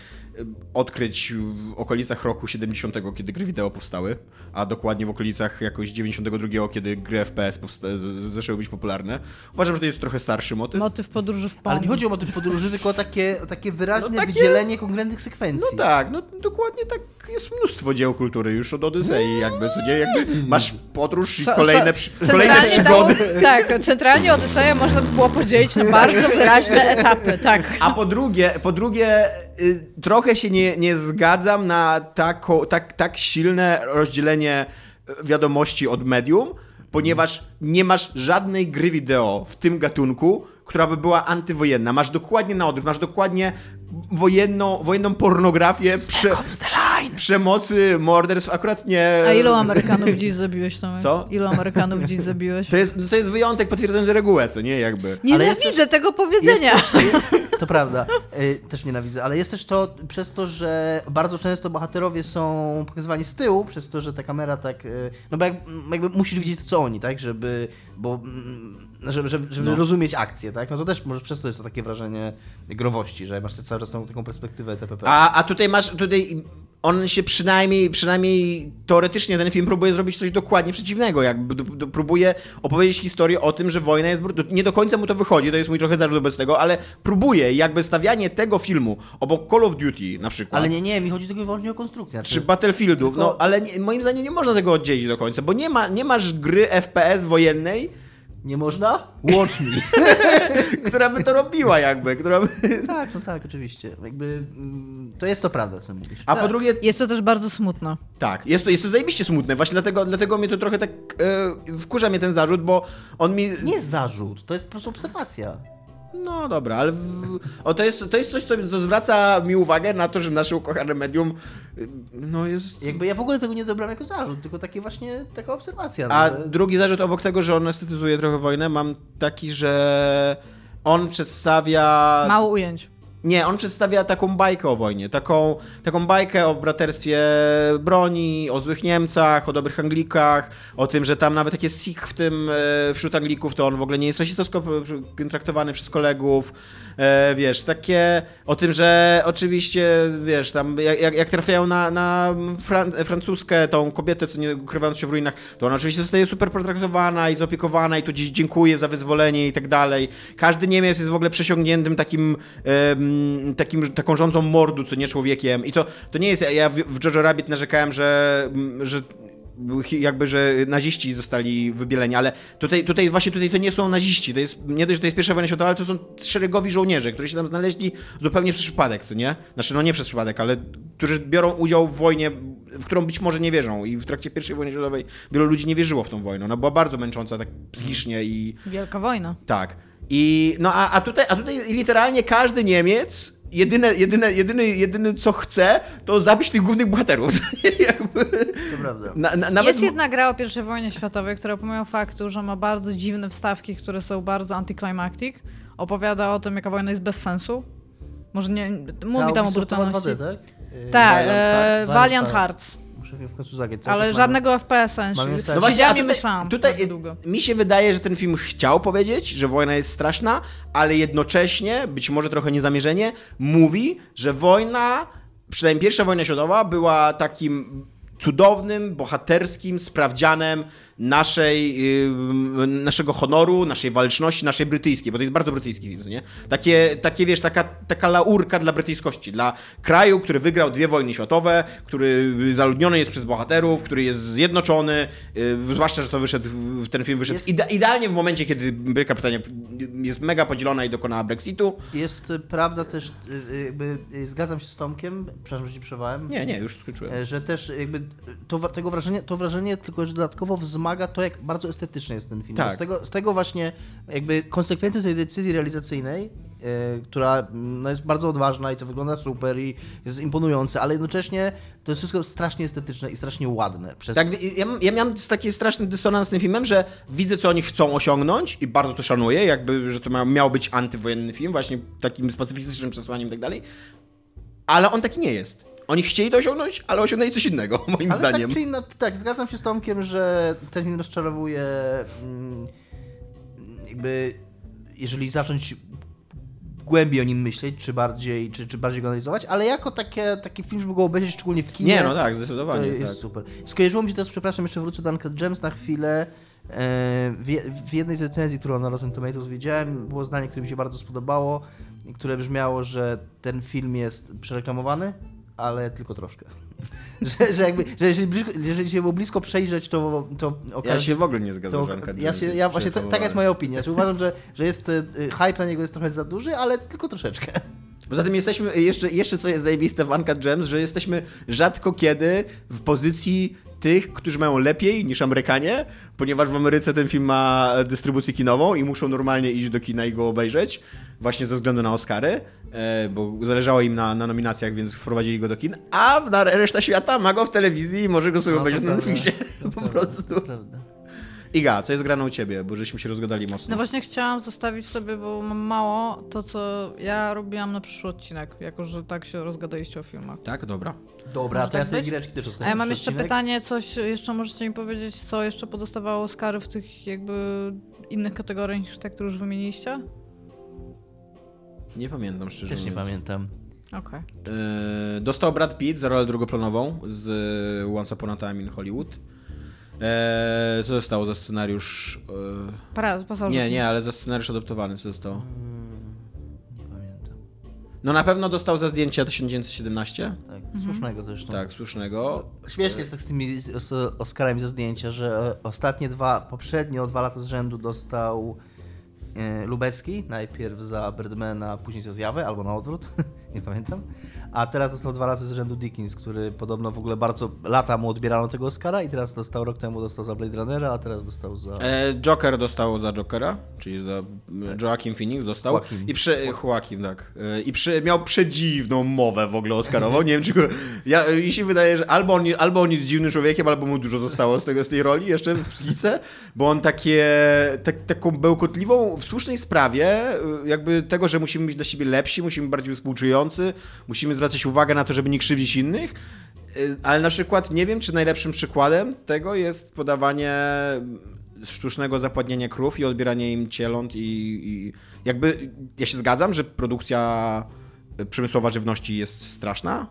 odkryć w okolicach roku 70, kiedy gry wideo powstały, a dokładnie w okolicach jakoś 92, kiedy gry FPS zaczęły być popularne. Uważam, że to jest trochę starszy motyw. Motyw podróży w Ale Pong. nie chodzi o motyw podróży, tylko o takie, o takie wyraźne No takie- wydzielenie konkretnych sekwencji. No tak, no dokładnie tak jest mnóstwo dzieł kultury już od Odysei, jakby, co nie, jakby masz podróż i So- kolejne, so- przy, kolejne przygody. tak, centralnie Odyseję można by było podzielić na bardzo wyraźne etapy, tak. A po drugie, po drugie trochę się nie, nie zgadzam na tako, tak, tak silne rozdzielenie y, wiadomości od medium, ponieważ nie masz żadnej gry wideo w tym gatunku, która by była antywojenna. Masz dokładnie na odwrót, masz dokładnie wojenną, wojenną pornografię prze, przemocy, morderstw, akurat nie... A ilu Amerykanów dziś zabiłeś, Tomek? Co? Ilu Amerykanów dziś zabiłeś? To jest, to jest wyjątek potwierdzający regułę, co nie, jakby. Nienawidzę tego powiedzenia. To prawda, y, też nienawidzę, ale jest też to przez to, że bardzo często bohaterowie są pokazywani z tyłu, przez to, że ta kamera tak, y, no bo jak, jakby musisz widzieć to, co oni, tak, żeby, bo, mm, żeby, żeby, żeby No. rozumieć akcję, tak, no to też może przez to jest to takie wrażenie growości, że masz cały czas tą, taką perspektywę TPP. A, a tutaj masz, tutaj on się przynajmniej, przynajmniej teoretycznie ten film próbuje zrobić coś dokładnie przeciwnego, jakby d- d- próbuje opowiedzieć historię o tym, że wojna jest, bru- nie do końca mu to wychodzi, to jest mój trochę zarzut wobec tego, ale próbuje jakby stawianie tego filmu obok Call of Duty na przykład. Ale nie, nie, mi chodzi tylko i wyłącznie o konstrukcję. Czy Znaczy, Battlefieldów, no Tylko- ale nie, moim zdaniem nie można tego oddzielić do końca, bo nie, ma, nie masz gry FPS wojennej, nie można? Łącz mi. która by to robiła jakby, która by... tak, no tak, oczywiście. Jakby, mm, to jest to prawda, co mówisz. A po drugie, Jest to też bardzo smutne. Tak, jest to, jest to zajebiście smutne. Właśnie dlatego, dlatego mnie to trochę tak e, wkurza mnie ten zarzut, bo on mi. Nie jest zarzut, to jest po prostu obserwacja. No dobra, ale w, o, to, jest, to jest coś, co zwraca mi uwagę na to, że nasze ukochane medium y, no jest. Jakby ja w ogóle tego nie dobrałem jako zarzut, tylko takie właśnie taka obserwacja. no, A że- drugi zarzut obok tego, że on estetyzuje trochę wojnę, mam taki, że on przedstawia. Mało ujęć. Nie, on przedstawia taką bajkę o wojnie, taką, taką bajkę o braterstwie broni, o złych Niemcach, o dobrych Anglikach, o tym, że tam nawet jak jest Sikh w tym, e, wśród Anglików, to on w ogóle nie jest rasistowsko e, traktowany przez kolegów, e, wiesz, takie, o tym, że oczywiście, wiesz, tam jak, jak- trafiają na, na Fran francuskę, tą kobietę, co nie ukrywając się w ruinach, to ona oczywiście zostaje super potraktowana i zaopiekowana i dzie- dziękuję za wyzwolenie i tak dalej. Każdy Niemiec jest w ogóle przesiągniętym takim, takim taką rządzą mordu, co nie człowiekiem. I to, to nie jest, ja w, w Jojo Rabbit narzekałem, że, mm, że jakby, że naziści zostali wybieleni, ale tutaj, tutaj właśnie tutaj to nie są naziści, to jest, nie dość, że to jest pierwsza wojna światowa, ale to są szeregowi żołnierze, którzy się tam znaleźli zupełnie przez przypadek, co nie? Znaczy, no nie przez przypadek, ale którzy biorą udział w wojnie, w którą być może nie wierzą i w trakcie pierwszej wojny światowej wielu ludzi nie wierzyło w tą wojnę, ona była bardzo męcząca tak psychicznie i Wielka wojna. tak. I no a, a tutaj, a tutaj literalnie każdy Niemiec jedyne, jedyne, jedyny, jedyny co chce, to zabić tych głównych bohaterów. To prawda. na, na, nawet Jest jedna gra o I wojnie światowej, która pomimo faktu, że ma bardzo dziwne wstawki, które są bardzo anticlimactic, opowiada o tym, jaka wojna jest bez sensu. Może nie... Mówi tam o brutalności. 2D, tak? Yy, Tak, Valiant e, Hearts. Valiant Hearts. W końcu zagrać. Ale Też żadnego FPS-a. Mam No No właśnie, Siedziałam tutaj, myślałam tutaj mi się wydaje, że ten film chciał powiedzieć, że wojna jest straszna, ale jednocześnie, być może trochę niezamierzenie, mówi, że wojna, przynajmniej pierwsza wojna światowa, była takim cudownym, bohaterskim sprawdzianem naszej, naszego honoru, naszej waleczności, naszej brytyjskiej, bo to jest bardzo brytyjski film, nie? Takie, takie wiesz, taka, taka laurka dla brytyjskości, dla kraju, który wygrał dwie wojny światowe, który zaludniony jest przez bohaterów, który jest zjednoczony, yy, zwłaszcza, że to wyszedł, ten film wyszedł Jest- ide- idealnie w momencie, kiedy Wielka Brytania jest mega podzielona i dokonała Brexitu. Jest y, prawda też, y, y, jakby y, zgadzam się z Tomkiem, przepraszam, że ci przerwałem. Nie, nie, już skończyłem. Że też jakby to, tego wrażenie, to wrażenie tylko, że dodatkowo wzmaga to, jak bardzo estetyczny jest ten film. Tak. Z, tego, z tego właśnie jakby konsekwencją tej decyzji realizacyjnej, e, która no, jest bardzo odważna i to wygląda super i jest imponujące, ale jednocześnie to jest wszystko strasznie estetyczne i strasznie ładne. Przez Tak, ja, ja miałem taki straszny dysonans z tym filmem, że widzę, co oni chcą osiągnąć i bardzo to szanuję, jakby, że to miał, miał być antywojenny film, właśnie takim specyficznym przesłaniem i tak dalej, ale on taki nie jest. Oni chcieli to osiągnąć, ale osiągnęli coś innego, moim Ale zdaniem. tak czy inna, tak, zgadzam się z Tomkiem, że ten film rozczarowuje mm, jakby, jeżeli zacząć głębiej o nim myśleć, czy bardziej, czy, czy bardziej go analizować, ale jako takie, taki film, żeby go obejrzeć szczególnie w kinie, Nie, no tak, to zdecydowanie. jest tak. super. Skojarzyło mi się teraz, przepraszam, jeszcze wrócę do Uncut Gems na chwilę. E, w jednej z recenzji, którą na Rotten Tomatoes widziałem, było zdanie, które mi się bardzo spodobało, które brzmiało, że ten film jest przereklamowany, ale tylko troszkę. że, że, jakby, że jeżeli, blisko, jeżeli się było blisko przejrzeć, to, to Ja okaże się w ogóle nie zgadzam, że ja, się, ja właśnie, ta, taka jest moja opinia. Znaczy, uważam, że, że jest, e, hype na niego jest trochę za duży, ale tylko troszeczkę. Poza tym jesteśmy, jeszcze, jeszcze co jest zajebiste w Uncut Gems, że jesteśmy rzadko kiedy w pozycji tych, którzy mają lepiej niż Amerykanie, ponieważ w Ameryce ten film ma dystrybucję kinową i muszą normalnie iść do kina i go obejrzeć, właśnie ze względu na Oscary, e, bo zależało im na, na nominacjach, więc wprowadzili go do kin, a reszta świata ma go w telewizji i może go sobie No, obejrzeć na. Netflixie, po prostu. Iga, co jest grane u ciebie, bo żeśmy się rozgadali mocno. No właśnie chciałam zostawić sobie, bo mam mało, to co ja robiłam na przyszły odcinek, jako że tak się rozgadaliście o filmach. Tak, dobra. Dobra, Może to ja tak sobie być? gireczki też A ja mam jeszcze pytanie, coś jeszcze możecie mi powiedzieć, co jeszcze podostawało Oscary w tych jakby innych kategoriach niż te, które już wymieniliście? Nie pamiętam szczerze Też nie mówiąc. pamiętam. Okej. E, dostał Brad Pitt za rolę drugoplanową z Once Upon a Time in Hollywood. E, co zostało za scenariusz? E, Para, pasażer. nie, nie, ale za scenariusz adoptowany co zostało? Nie pamiętam. No na pewno dostał za zdjęcia 1917. Tak, Mhm. słusznego zresztą. Tak, słusznego. Śmiesznie jest tak z tymi os- Oscarami za zdjęcia, że ostatnie dwa, poprzednio dwa lata z rzędu dostał e, Lubecki, najpierw za Birdmana, a później za Zjawę, albo na odwrót, nie pamiętam. A teraz dostał dwa razy z rzędu Dickens, który podobno w ogóle bardzo lata mu odbierano tego Oscara i teraz dostał, rok temu dostał za Blade Runnera, a teraz dostał za... E, Joker dostał za Jokera, czyli za Joaquin Phoenix dostał. Joaquin. I przy, Joaquin, tak. E, I przy, miał przedziwną mowę w ogóle Oscarową. Nie wiem, czy go, ja, mi się wydaje, że albo on, albo on jest dziwnym człowiekiem, albo mu dużo zostało z, tego, z tej roli jeszcze w psychice, bo on takie, tak, taką bełkotliwą, w słusznej sprawie, e, jakby tego, że musimy być dla siebie lepsi, musimy być bardziej współczujący, musimy zwracać uwagę na to, żeby nie krzywdzić innych, Y, Ale na przykład nie wiem, czy najlepszym przykładem tego jest podawanie sztucznego zapładnienia krów i odbieranie im cieląt i, i jakby ja się zgadzam, że produkcja przemysłowa żywności jest straszna,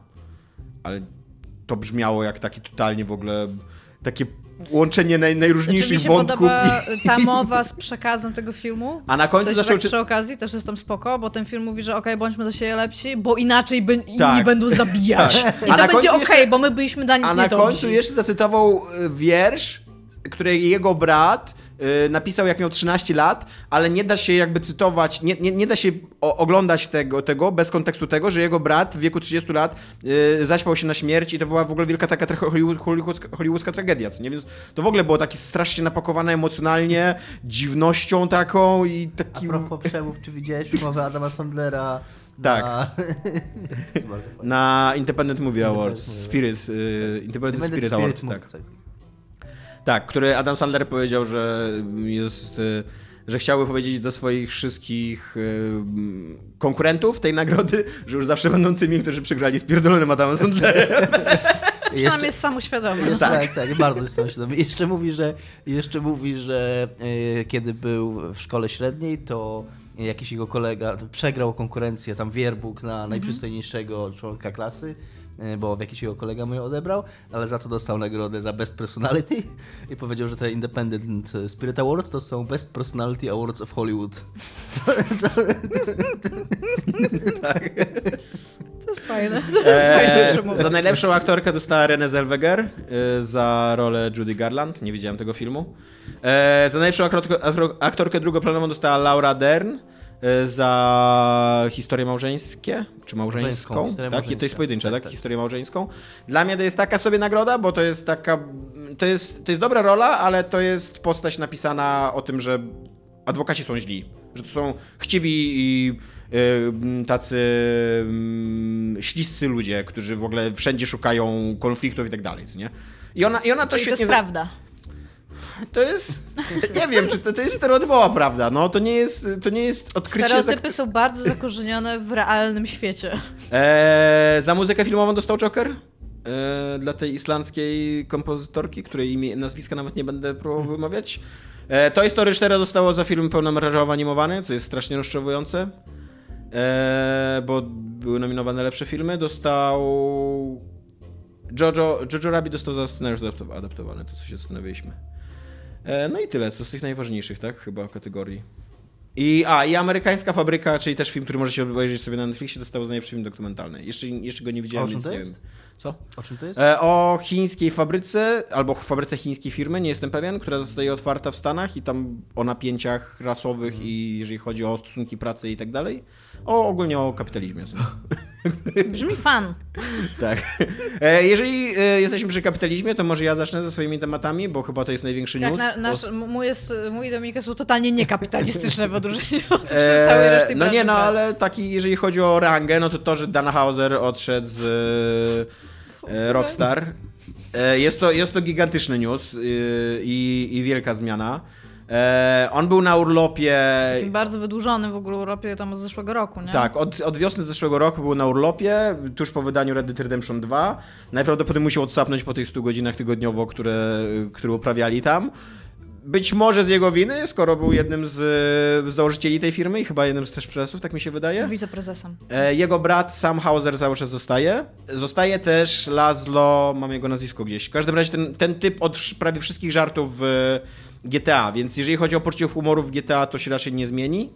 ale to brzmiało jak takie totalnie w ogóle takie łączenie naj, Czy mi najróżniejszych się podoba i- ta mowa z przekazem tego filmu? A na końcu w sensie zaczął tak przy okazji też jest tam spoko, bo ten film mówi, że okej, bądźmy do siebie lepsi, bo inaczej by, inni Tak. będą zabijać. Tak. I A to będzie okej, jeszcze- bo my byliśmy dla nich A na końcu jeszcze zacytował y, wiersz, który jego brat napisał jak miał 13 lat, ale nie da się jakby cytować, nie, nie, nie da się oglądać tego, tego bez kontekstu tego, że jego brat w wieku 30 lat y, zaśpał się na śmierć i to była w ogóle wielka taka trochę hollywood, hollywoodzka, hollywoodzka tragedia, co nie? Więc to w ogóle było takie strasznie napakowane emocjonalnie, dziwnością taką i A takim... propos przemów, czy widziałeś umowę Adama Sandlera Tak. na... Na Independent Movie Awards, Movie Spirit, y, Independent, Independent Spirit, Award, Movie, tak. Tak, który Adam Sandler powiedział, że jest, y, że chciałby powiedzieć do swoich wszystkich y, konkurentów tej nagrody, że już zawsze będą tymi, którzy przegrali z pierdolonym Adamem Sandlerem. Przynajmniej jest samoświadomy. Jeszcze, tak, tak, bardzo jest świadomy. Jeszcze mówi, że, jeszcze mówi, że e, kiedy był w szkole średniej, to jakiś jego kolega przegrał konkurencję, tam wierbuk na najprzystojniejszego członka klasy, bo jakiś jego kolega mu ją odebrał, ale za to dostał nagrodę za Best Personality i powiedział, że te Independent Spirit Awards to są Best Personality Awards of Hollywood. To jest fajne. To jest fajne Eee, przemowa. za najlepszą aktorkę dostała Renée Zellweger y, za rolę Judy Garland. Nie widziałem tego filmu. Eee, za najlepszą aktorkę, aktor- aktorkę drugoplanową dostała Laura Dern za historię małżeńskie, czy małżeńską. Małżeńską, tak, i to jest pojedyncza, tak, Tak, tak. Historię małżeńską. Dla mnie to jest taka sobie nagroda, bo to jest taka, to jest, to jest dobra rola, ale to jest postać napisana o tym, że adwokaci są źli, że to są chciwi i y, tacy śliscy ludzie, którzy w ogóle wszędzie szukają konfliktów i tak dalej, nie? I ona, i ona to Czyli to świetnie... jest prawda. To jest... Nie wiem, czy to, to jest stereotypowa prawda, no. To nie jest, to nie jest odkrycie... Stereotypy są bardzo zakorzenione w realnym świecie. Eee, za muzykę filmową dostał Joker. Eee, dla tej islandzkiej kompozytorki, której imię, nazwiska nawet nie będę próbował wymawiać. Eee, Toy Story 4 zostało za film pełnometrażowy animowany, co jest strasznie rozczarowujące. Eee, bo były nominowane lepsze filmy. Dostał... Jojo, Jojo Rabbit dostał za scenariusz adaptow- adaptowany, to co się zastanawialiśmy. Eee, no i tyle, to z tych najważniejszych, tak? Chyba kategorii. I, a, i Amerykańska Fabryka, czyli też film, który możecie obejrzeć sobie na Netflixie, dostał za najlepszy film dokumentalny. Jeszcze, jeszcze go nie o widziałem, więc nie jest? wiem. Co? O czym to jest? E, o chińskiej fabryce, albo fabryce chińskiej firmy, nie jestem pewien, która zostaje otwarta w Stanach i tam o napięciach rasowych i jeżeli chodzi o stosunki pracy i tak dalej. O ogólnie o kapitalizmie. Brzmi fan. tak. E, jeżeli e, jesteśmy przy kapitalizmie, to może ja zacznę ze swoimi tematami, bo chyba to jest największy Jak news. na, nasz, mój, jest, mój Dominika są totalnie niekapitalistyczne w odróżnieniu od Eee, całej reszty No branży nie, no ale taki, jeżeli chodzi o rangę, no to to, że Dana Hauser odszedł z e, Rockstar E, Jest to, jest to gigantyczny news yy, i, i wielka zmiana. E, On był na urlopie. Bardzo wydłużony w ogóle w Europie tam od zeszłego roku, nie? Tak, od, od wiosny zeszłego roku był na urlopie, tuż po wydaniu Red Dead Redemption 2. Najprawdopodobniej musiał odsapnąć po tych 100 godzinach tygodniowo, które, które uprawiali tam. Być może z jego winy, skoro był jednym z, z założycieli tej firmy i chyba jednym z też prezesów, tak mi się wydaje. Wiceprezesem. E, Jego brat Sam Hauser cały czas zostaje. Zostaje też Laszlo, mam jego nazwisko gdzieś. W każdym razie ten, ten typ od prawie wszystkich żartów w GTA, więc jeżeli chodzi o poczucie humoru w GTA, to się raczej nie zmieni.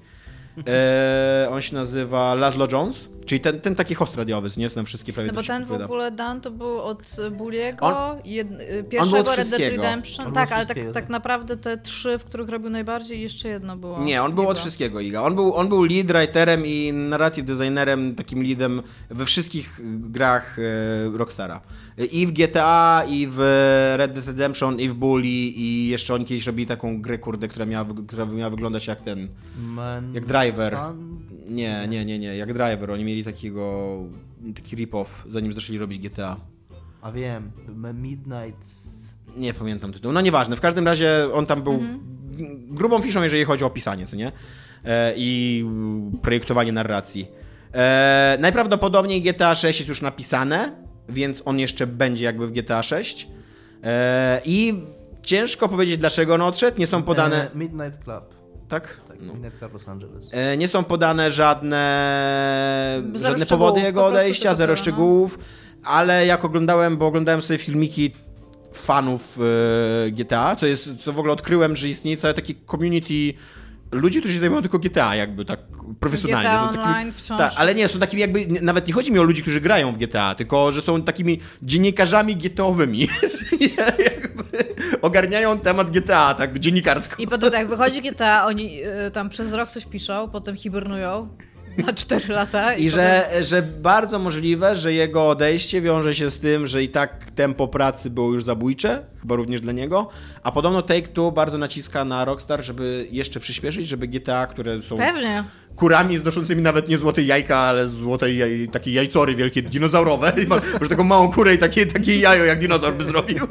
E, on się nazywa Laszlo Jones, czyli ten, ten taki host radiowy, nie znam wszystkie prawie No bo te ten w ogóle Dan to był od Buliego, On- jed, pierwszego od Red Dead. Redemption. Tak, od ale tak, tak naprawdę te trzy, w których robił najbardziej, jeszcze jedno było. Nie, on był od jego. wszystkiego, Iga. On był, on był lead writerem i narrative designerem, takim leadem we wszystkich grach e, Rockstara. I w GTA, i w Red Dead Redemption, i w Bully, i jeszcze oni kiedyś robili taką grę, kurde, która miała, która miała wyglądać jak ten, Man... jak Driver. Pan... Nie, nie, nie, nie, jak Driver. Oni mieli takiego, taki rip-off, zanim zaczęli robić GTA. A wiem, Midnight... Nie pamiętam tytułu. No nieważne, w każdym razie on tam był grubą fiszą, jeżeli chodzi o pisanie, co nie? E, I projektowanie narracji. E, najprawdopodobniej GTA 6 jest już napisane, więc on jeszcze będzie jakby w GTA 6. E, I ciężko powiedzieć, dlaczego on odszedł. Nie są podane. E, Midnight Club. Tak? Tak, No. Club Los Angeles. E, Nie są podane żadne, Zero żadne szczegółów, powody po jego odejścia, zero tyle, no. szczegółów, ale jak oglądałem, bo oglądałem sobie filmiki fanów e, GTA, co jest, co w ogóle odkryłem, że istnieje całe takie community ludzi, którzy się zajmują tylko GTA, jakby tak profesjonalnie. GTA takimi- Online wciąż. tak, ale nie, są takimi jakby, nie- nawet nie chodzi mi o ludzi, którzy grają w GTA, tylko że są takimi dziennikarzami GTA-owymi. ogarniają temat GTA, tak dziennikarsko. I potem tak, wychodzi GTA, oni y, tam przez rok coś piszą, potem hibernują na 4 lata. I, I potem... że, że bardzo możliwe, że jego odejście wiąże się z tym, że i tak tempo pracy było już zabójcze, chyba również dla niego, a podobno Take-Two bardzo naciska na Rockstar, żeby jeszcze przyspieszyć, żeby GTA, które są Pewnie. Kurami znoszącymi nawet nie złote jajka, ale złote jaj, takie jajcory wielkie, dinozaurowe, I ma- może taką małą kurę i takie, takie jajo jak dinozaur by zrobił?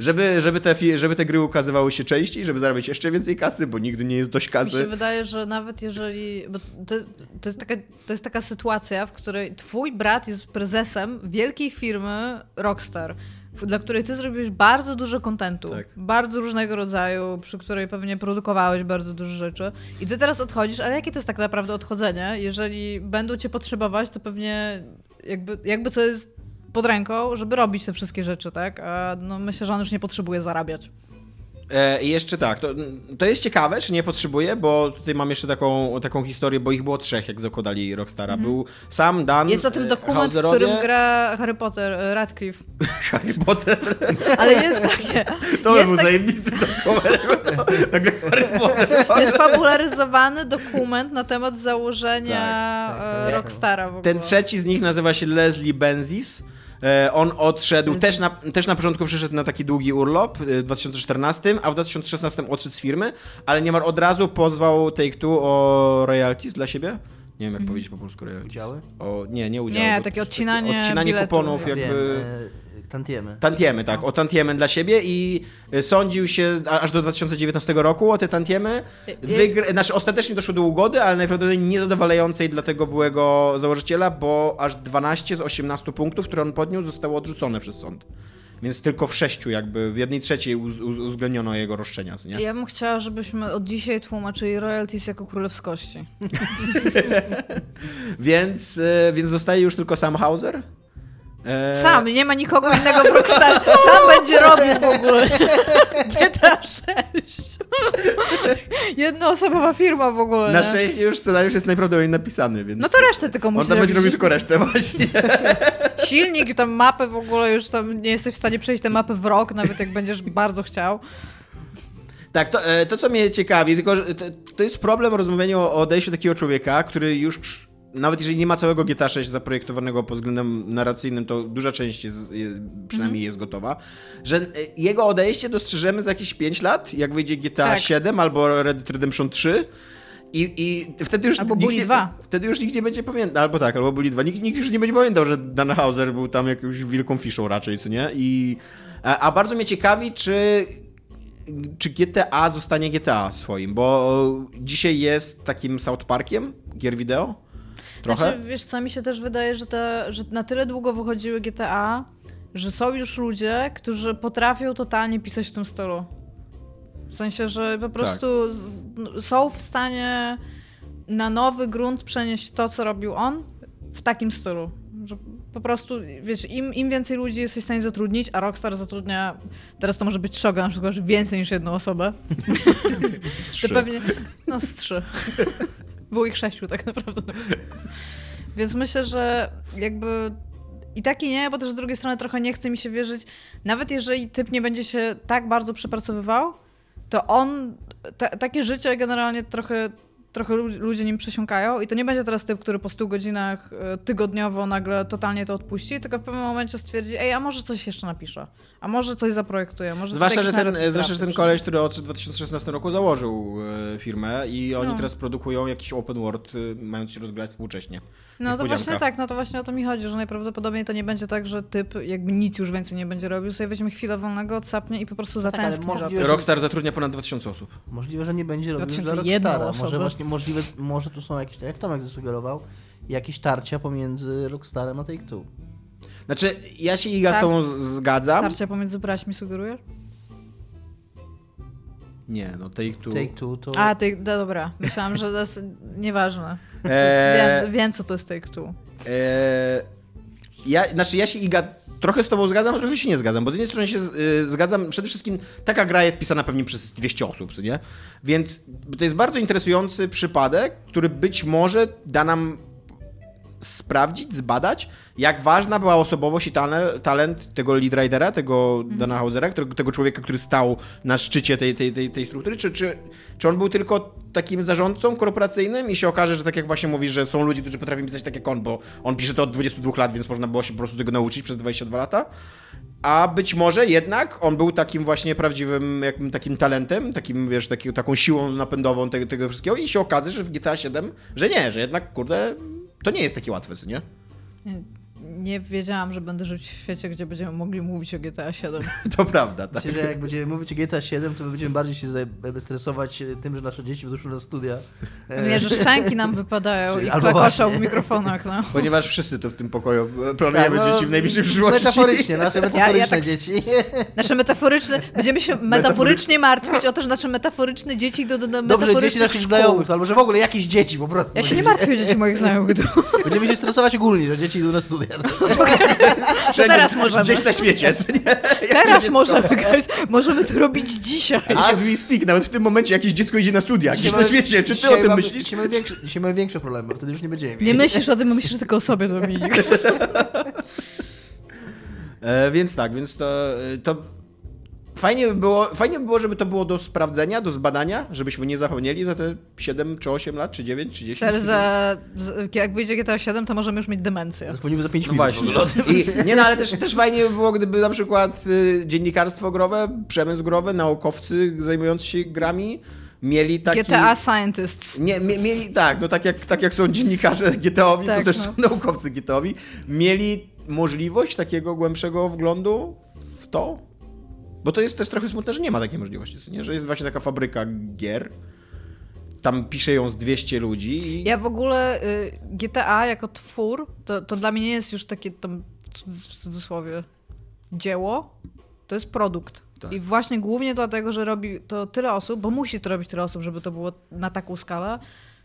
Żeby, żeby, te, żeby te gry ukazywały się częściej, żeby zarabiać jeszcze więcej kasy, bo nigdy nie jest dość Mi kasy. się wydaje, że nawet jeżeli. Bo to, to, jest taka, to jest taka sytuacja, w której twój brat jest prezesem wielkiej firmy Rockstar, dla której ty zrobiłeś bardzo dużo kontentu, Tak. bardzo różnego rodzaju, przy której pewnie produkowałeś bardzo dużo rzeczy. I ty teraz odchodzisz, ale jakie to jest tak naprawdę odchodzenie? Jeżeli będą cię potrzebować, to pewnie jakby, jakby co jest pod ręką, żeby robić te wszystkie rzeczy, tak? A no, myślę, że on już nie potrzebuje zarabiać. E, I jeszcze tak, to, to jest ciekawe, czy nie potrzebuję, bo tutaj mam jeszcze taką, taką historię, bo ich było trzech, jak zakładali Rockstara. Był sam Dan. Mhm. Jest o tym e, dokument, w którym gra Harry Potter, e, Radcliffe. Harry Potter. Ale jest takie. To jest, był tak, zajebisty dokument. Nagle Harry Potter. jest fabularyzowany dokument na temat założenia Tak, tak. Rockstara w ogóle. Ten trzeci z nich nazywa się Leslie Benzis. E, On odszedł, Leslie. też na, też na początku przyszedł na taki długi urlop e, w 2014, a w 2016 odszedł z firmy, ale niemal od razu pozwał Take-Two o royalties dla siebie. Nie wiem, jak powiedzieć po polsku royalties. Udziały? O, nie, nie udziały. Nie, takie jest odcinanie Odcinanie biletu. kuponów, Ja Ja jakby... Wiem, e, tantiemy. Tantiemy, tak, o tantiemy dla siebie i y, sądził się aż do 2019 roku o te tantiemy. Jest- Wygr- znaczy, ostatecznie doszło do ugody, ale najprawdopodobniej niezadowalającej dla tego byłego założyciela, bo aż 12 z 18 punktów, które on podniósł, zostało odrzucone przez sąd. Więc tylko w sześciu, jakby w jednej trzeciej uz- uwzględniono jego roszczenia, nie? Ja bym chciała, żebyśmy od dzisiaj tłumaczyli royalties jako królewskości. Więc, y, więc zostaje już tylko sam Hauser. E, Sam, nie ma nikogo innego w Rockstar. Sam będzie robił w ogóle. GTA 6. Jednoosobowa firma w ogóle. Na szczęście już scenariusz jest najprawdopodobniej napisany, więc... No to resztę tylko On musi tam będzie robił tylko resztę właśnie. Silnik, tam mapę w ogóle już tam nie jesteś w stanie przejść tę mapę w rok, nawet jak będziesz bardzo chciał. Tak, to, e, to co mnie ciekawi, tylko że to, to jest problem rozmawiania o odejściu takiego człowieka, który już, nawet jeżeli nie ma całego GTA 6 zaprojektowanego pod względem narracyjnym, to duża część jest, je- przynajmniej jest gotowa, że e, jego odejście dostrzeżemy za jakieś 5 lat, jak wyjdzie GTA Tak. 7 albo Red Dead Redemption 3 I, I wtedy już Albo nikt Bully nie, 2. Wtedy już nikt nie będzie pamiętał, albo tak, albo Bully 2. Nikt, nikt już nie będzie pamiętał, że Dan Hauser był tam jakąś wielką fiszą raczej, co nie? I, a, a bardzo mnie ciekawi, czy, czy GTA zostanie GTA swoim, bo dzisiaj jest takim South Parkiem gier wideo. Trochę. Znaczy, wiesz co, mi się też wydaje, że, te, że na tyle długo wychodziły GTA, że są już ludzie, którzy potrafią totalnie pisać w tym stylu. W sensie, że po prostu z, n- są w stanie na nowy grunt przenieść to, co robił on w takim stylu. Że po prostu, wiesz, im, im więcej ludzi jesteś w stanie zatrudnić, a Rockstar zatrudnia, teraz to może być Shogun, że więcej niż jedną osobę, to pewnie, no z trzy. Było ich sześciu tak naprawdę. Więc myślę, że jakby i tak i nie, bo też z drugiej strony trochę nie chce mi się wierzyć, nawet jeżeli typ nie będzie się tak bardzo przepracowywał, to on, ta, takie życie generalnie trochę, trochę lu- ludzie nim przesiąkają i to nie będzie teraz typ, który po 100 godzinach e, tygodniowo nagle totalnie to odpuści, tylko w pewnym momencie stwierdzi, ej, a może coś jeszcze napiszę, a może coś zaprojektuje, może Zwłaszcza, że ten, zwłaszcza, że ten koleś, który od 2016 roku założył e, firmę i oni No. teraz produkują jakiś open world, e, mając się rozgrywać współcześnie. No to właśnie tak, no to właśnie o to mi chodzi, że najprawdopodobniej to nie będzie tak, że typ jakby nic już więcej nie będzie robił, sobie weźmie chwilę wolnego, odsapnie i po prostu ale zatęskni za że- Rockstar zatrudnia ponad 2000 osób. Możliwe, że nie będzie robił dla 2001 Rockstara. osoby. Może właśnie możliwe, może tu są jakieś, tak jak Tomek zasugerował, jakieś tarcia pomiędzy Rockstarem a Take-Two. Znaczy, ja się Iga z Tak. tobą z- zgadzam. Tarcia pomiędzy braćmi sugerujesz? Nie, no Take Two. Take-Two to... A, ty, no dobra, myślałam, że to jest nieważne. Eee, Wiem, wiem co to jest Take Two. eee, ja, znaczy, ja się Iga trochę z tobą zgadzam, a trochę się nie zgadzam, bo z jednej strony się y, zgadzam, przede wszystkim taka gra jest pisana pewnie przez 200 osób, nie? Więc to jest bardzo interesujący przypadek, który być może da nam sprawdzić, zbadać, jak ważna była osobowość i talent, tego lead ridera, tego Dana Hausera, którego, tego człowieka, który stał na szczycie tej, tej, tej, tej struktury, czy, czy, czy on był tylko takim zarządcą korporacyjnym i się okaże, że tak jak właśnie mówisz, że są ludzie, którzy potrafią pisać tak jak on, bo on pisze to od 22 lat, więc można było się po prostu tego nauczyć przez 22 lata. A być może jednak on był takim właśnie prawdziwym takim talentem, takim, wiesz, taki, taką siłą napędową tego, tego wszystkiego i się okaże, że w GTA 7, że nie, że jednak, kurde, to nie jest takie łatwe, co nie? Nie, wiedziałam, że będę żyć w świecie, gdzie będziemy mogli mówić o GTA 7. To prawda, tak. Myślę, że jak będziemy mówić o GTA 7, to będziemy bardziej się stresować e, tym, że nasze dzieci będą szły na studia. E, Nie, że szczęki nam wypadają Czyli i właśnie. w mikrofonach, no. Ponieważ wszyscy tu w tym pokoju e, planujemy tak, no, dzieci w najbliższej przyszłości. Metaforycznie, nasze metaforyczne tak- dzieci. Nasze metaforyczne, będziemy się metaforycznie martwić o to, że nasze metaforyczne dzieci do, do, do Dobrze, metaforycznych dzieci naszych szkół. znajomych, albo że w ogóle jakieś dzieci po prostu. Ja się nie martwię o dzieci moich znajomych. Będziemy się stresować ogólnie, że dzieci idą na studia. To teraz możemy. Gdzieś na świecie. Teraz możemy, guys. Możemy to robić dzisiaj. As we speak, nawet w tym momencie jakieś dziecko idzie na studia, gdzieś na świecie. Czy ty o tym myślisz? Dzisiaj mamy, większe, dzisiaj mamy większe problemy, bo wtedy już nie będziemy. Nie myślisz o tym, myślisz tylko o sobie, Dominik. E, więc tak, więc to, to fajnie by, było, fajnie by było, żeby to było do sprawdzenia, do zbadania, żebyśmy nie zapomnieli za te 7 czy 8 lat, czy 9, czy 10. Teraz za, jak wyjdzie GTA 7, to możemy już mieć demencję. Zapomnimy za 5 No minut. właśnie. ogóle. I, nie no, ale też, też fajnie by było, gdyby na przykład y, dziennikarstwo growe, przemysł growy, naukowcy zajmujący się grami mieli taki... GTA Scientists. Nie, mie, mieli, tak, no tak jak, tak jak są dziennikarze GTA-owi, Tak, to też no. są naukowcy GTA-owi, mieli możliwość takiego głębszego wglądu w to, bo to jest też trochę smutne, że nie ma takiej możliwości, nie? że jest właśnie taka fabryka gier, tam pisze ją z 200 ludzi i... Ja w ogóle y, GTA jako twór, to, to dla mnie nie jest już takie tam w cudzysłowie dzieło, to jest produkt. Tak. I właśnie głównie dlatego, że robi to tyle osób, bo musi to robić tyle osób, żeby to było na taką skalę,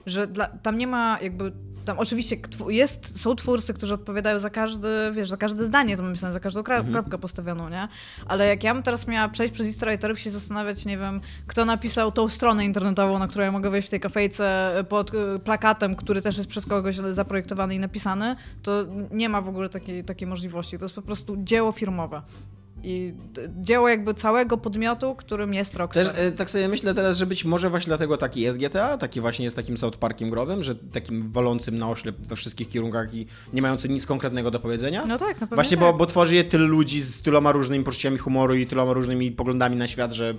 że dla, tam nie ma jakby, tam oczywiście jest, są twórcy, którzy odpowiadają za każdy, wiesz, za każde zdanie, to myślę, za każdą Mhm. kropkę postawioną, nie? Ale jak ja bym teraz miała przejść przez listę writerów i się zastanawiać, nie wiem, kto napisał tą stronę internetową, na którą ja mogę wejść w tej kafejce pod y, plakatem, który też jest przez kogoś zaprojektowany i napisany, to nie ma w ogóle takiej, takiej możliwości. To jest po prostu dzieło firmowe. I dzieło jakby całego podmiotu, którym jest Rockstar. Też, e, tak sobie myślę teraz, że być może właśnie dlatego taki jest GTA, taki właśnie jest takim South Parkiem growym, że takim walącym na oślep we wszystkich kierunkach i nie mającym nic konkretnego do powiedzenia. No tak, na pewno Właśnie, tak. bo, bo tworzy je tylu ludzi z tyloma różnymi poczuciami humoru i tyloma różnymi poglądami na świat, że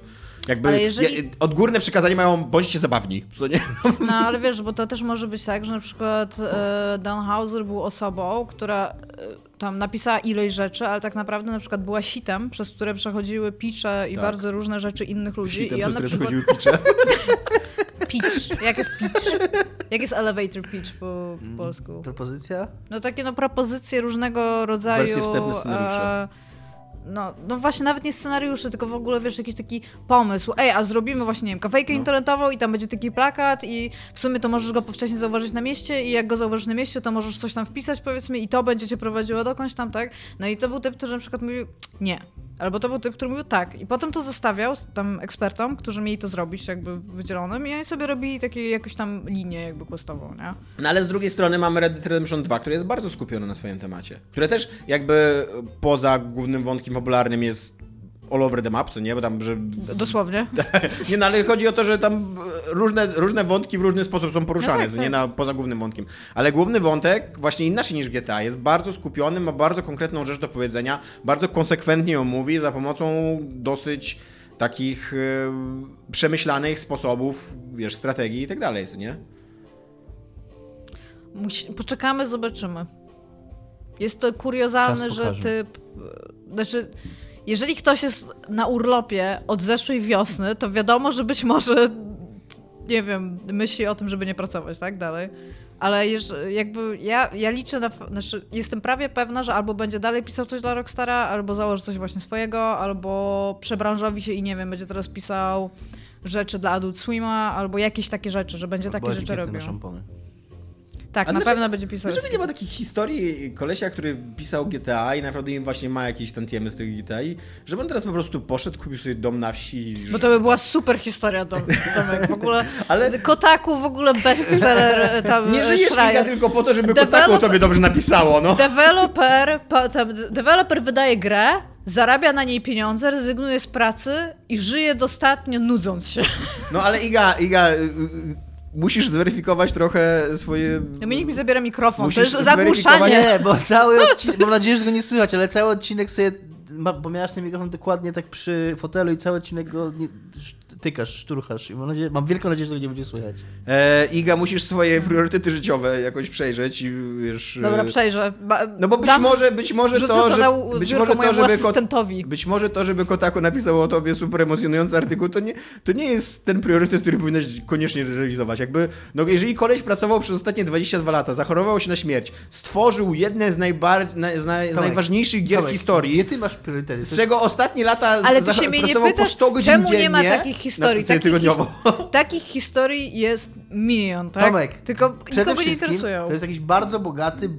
Jakby Ale jeżeli- je- odgórne przykazanie mają bądźcie zabawni, co nie? No ale wiesz, bo to też może być tak, że na przykład e, Dan Hauser był osobą, która e, tam napisała ileś rzeczy, ale tak naprawdę na przykład była sitem, przez które przechodziły picze i Tak. bardzo różne rzeczy innych ludzi. Sitem, I on przez na które przykład... przechodziły picze. Pitch. Jak jest pitch? Jak jest elevator pitch po, po polsku? Propozycja? No takie no propozycje różnego rodzaju. Wersje wstępne scenariusza. e, no, no właśnie nawet nie scenariusze, tylko w ogóle wiesz, jakiś taki pomysł. Ej, a zrobimy właśnie, nie wiem, kafejkę No. internetową i tam będzie taki plakat i w sumie to możesz go wcześniej zauważyć na mieście i jak go zauważysz na mieście, to możesz coś tam wpisać powiedzmy i to będzie cię prowadziło dokądś tam, tak? No i to był typ, który na przykład mówił nie. Albo to był typ, który mówił tak. I potem to zostawiał tam ekspertom, którzy mieli to zrobić jakby wydzielonym i oni sobie robili takie jakąś tam linię jakby questową, nie? No ale z drugiej strony mamy Red Dead Redemption 2, które jest bardzo skupione na swoim temacie. Które też jakby poza głównym wątkiem fabularnym jest all over the map, co nie? Bo tam, że... Dosłownie. Nie, no ale chodzi o to, że tam e, różne, różne wątki w różny sposób są poruszane, No tak, co nie? tak. Na, poza głównym wątkiem. Ale główny wątek, właśnie inaczej niż GTA, jest bardzo skupiony, ma bardzo konkretną rzecz do powiedzenia, bardzo konsekwentnie ją mówi za pomocą dosyć takich e, przemyślanych sposobów, wiesz, strategii i tak dalej, co nie? Musi, poczekamy, zobaczymy. Jest to kuriozalne, że typ. e, Znaczy, jeżeli ktoś jest na urlopie od zeszłej wiosny, to wiadomo, że być może. Nie wiem, myśli o tym, żeby nie pracować, tak? Dalej. Ale jeż, jakby ja, ja liczę na. Znaczy, jestem prawie pewna, że albo będzie dalej pisał coś dla Rockstara, albo założy coś właśnie swojego, albo przebranżowi się i nie wiem, będzie teraz pisał rzeczy dla Adult Swima, albo jakieś takie rzeczy, że będzie takie Bo rzeczy etykiety na robił. szampony. Tak, A na dlaczego- pewno będzie pisał. Dlaczego nie ma takich historii kolesia, który pisał GTA i naprawdę im właśnie ma jakieś tantiemy z tych GTA i żeby on teraz po prostu poszedł, kupił sobie dom na wsi i Bo to by była super historia, Dom- Tomek. W ogóle Ale- Kotaku w ogóle bestseller e, tam Nie e, żyjesz. Liga tylko po to, żeby Develop- Kotaku tobie dobrze napisało, no. Deweloper, pa, tam, deweloper wydaje grę, zarabia na niej pieniądze, rezygnuje z pracy i żyje dostatnio nudząc się. No ale Iga, Iga, y, y, musisz zweryfikować trochę swoje... Dominik mi zabiera mikrofon, Musisz to jest zagłuszanie. Nie, bo cały odcinek, mam nadzieję, że go nie słychać, ale cały odcinek sobie, bo miałeś ten mikrofon dokładnie tak przy fotelu i cały odcinek go nie, tykasz, szturchasz i mam, nadzieję, mam wielką nadzieję, że go nie będzie słychać. E, Iga, musisz swoje priorytety życiowe jakoś przejrzeć i wiesz... Dobra, e, przejrzę. Ba, No bo być dam- może, być może to, to że, być może to, żeby kot, asystentowi. być może to, żeby Kotaku napisał o tobie super emocjonujący artykuł, to nie, to nie jest ten priorytet, który powinieneś koniecznie realizować. Jakby, no jeżeli koleś pracował przez ostatnie 22 lata, zachorował się na śmierć, stworzył jedne z, najbar, na, z, naj, Tomek, najważniejszych gier w Tomek, historii, Gdzie ty masz priorytety? z czego ostatnie lata Ale ty się mnie nie pracował po pytasz, 100 godzin czemu dziennie, nie ma takich historii? Na, Takich, his- takich historii jest milion, tak? Tomek, Tylko nikogo nie interesują. To jest jakiś bardzo bogaty, e,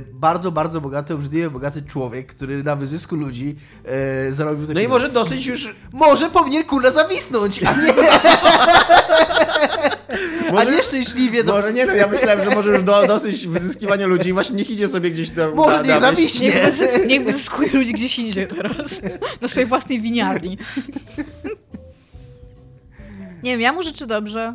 bardzo, bardzo bogaty, obrzydliwie bogaty człowiek, który na wyzysku ludzi e, zarobił takie... No i może dosyć już... Może powinien kurna zawisnąć, a nie... a nie szczęśliwie... do- Może nie, no ja myślałem, że może już do, dosyć wyzyskiwania ludzi, właśnie niech idzie sobie gdzieś do, Może na, niech zawiśnie. Niech, niech wyzyskuje ludzi gdzieś indziej teraz. Na swojej własnej winiarni. Nie wiem, ja mu życzę dobrze.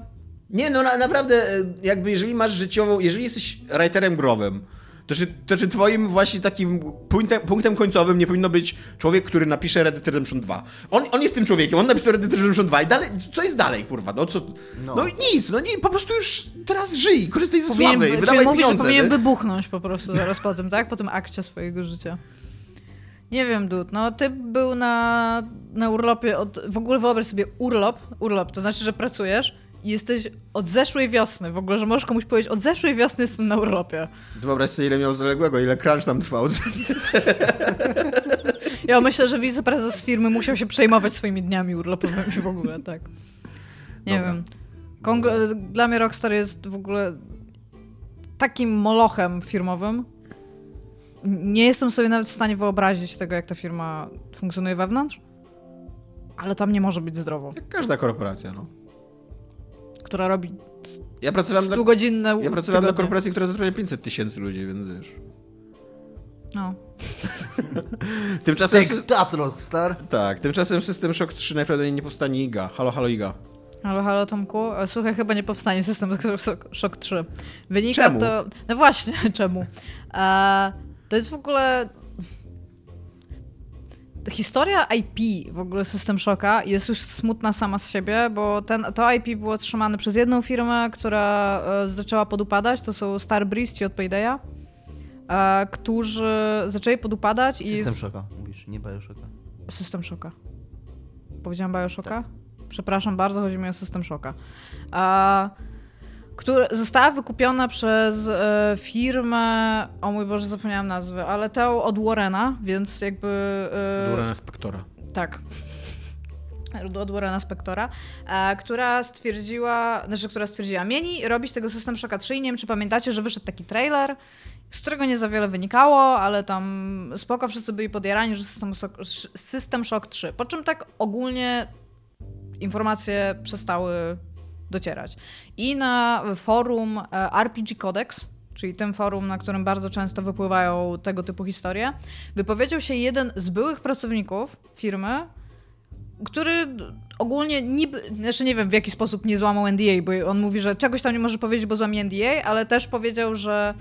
Nie, no na, naprawdę, e, jakby jeżeli masz życiową, jeżeli jesteś writerem growym, to czy, to czy twoim właśnie takim punktem, punktem końcowym nie powinno być człowiek, który napisze Red Dead Redemption 2? On, on jest tym człowiekiem, on napisał Red Dead Redemption 2 i dalej, co jest dalej, kurwa, no co, no, No. nic, no nie, po prostu już teraz żyj, korzystaj ze Powinien, sławy, czyli wydawaj mówi, że pieniądze. powinien nie? wybuchnąć po prostu zaraz po tym, tak? Po tym akcie swojego życia. Nie wiem, Dud, no ty był na, na urlopie od... W ogóle wyobraź sobie urlop, urlop, to znaczy, że pracujesz i jesteś od zeszłej wiosny, w ogóle, że możesz komuś powiedzieć, od zeszłej wiosny jestem na urlopie. Wyobraź sobie, ile miał zaległego, ile crunch tam trwał. Ja myślę, że wiceprezes firmy musiał się przejmować swoimi dniami urlopowymi w ogóle, tak. Nie Dobra. wiem. Dla mnie Rockstar jest w ogóle takim molochem firmowym. Nie jestem sobie nawet w stanie wyobrazić tego, jak ta firma funkcjonuje wewnątrz, ale tam nie może być zdrowo. Jak każda korporacja, no. Która robi Ja pracowałem, dla, 100-godzinne ja pracowałem na tygodnie. korporacji, która zatrudnia 500 tysięcy ludzi, więc wiesz. No. Tymczasem... Tak, that Rockstar. Tak, tymczasem System Shock 3 najprawdopodobniej nie powstanie Iga. Halo, halo Iga. Halo, halo Tomku. E, Słuchaj, chyba nie powstanie System Shock 3. Wynika Czemu? to... No właśnie, czemu? E, to jest w ogóle... historia IP w ogóle System Shocka jest już smutna sama z siebie, bo ten, to IP było trzymane przez jedną firmę, która e, zaczęła podupadać, to są Starbreeze ci od Paydaya, e, którzy zaczęli podupadać i... System Shocka, mówisz, nie Bioshocka. System Shocka. Powiedziałam Bioshocka? Przepraszam bardzo, chodzi mi o System Shocka. A, która została wykupiona przez e, firmę, o mój Boże, zapomniałam nazwy, ale tę od Warrena, więc jakby... E, Durana Spectora. tak. Od Warrena Spectora, e, która stwierdziła, znaczy, która stwierdziła, mieli robić tego System Shocka 3 i nie wiem, czy pamiętacie, że wyszedł taki trailer, z którego nie za wiele wynikało, ale tam spoko, wszyscy byli podjarani, że System, System Shock 3. Po czym tak ogólnie informacje przestały docierać. I na forum e, RPG Codex, czyli tym forum, na którym bardzo często wypływają tego typu historie, wypowiedział się jeden z byłych pracowników firmy, który ogólnie niby, znaczy nie wiem w jaki sposób nie złamał NDA, bo on mówi, że czegoś tam nie może powiedzieć, bo złamie NDA, ale też powiedział, że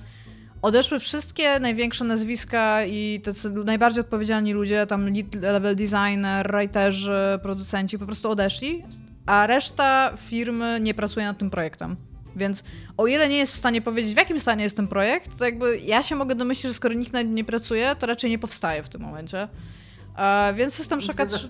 odeszły wszystkie największe nazwiska i tacy najbardziej odpowiedzialni ludzie, tam lead level designer, writerzy, producenci po prostu odeszli, a reszta firmy nie pracuje nad tym projektem. Więc o ile nie jest w stanie powiedzieć, w jakim stanie jest ten projekt, to jakby ja się mogę domyślić, że skoro nikt nad nim nie pracuje, to raczej nie powstaje w tym momencie. E, więc system Shocka 3...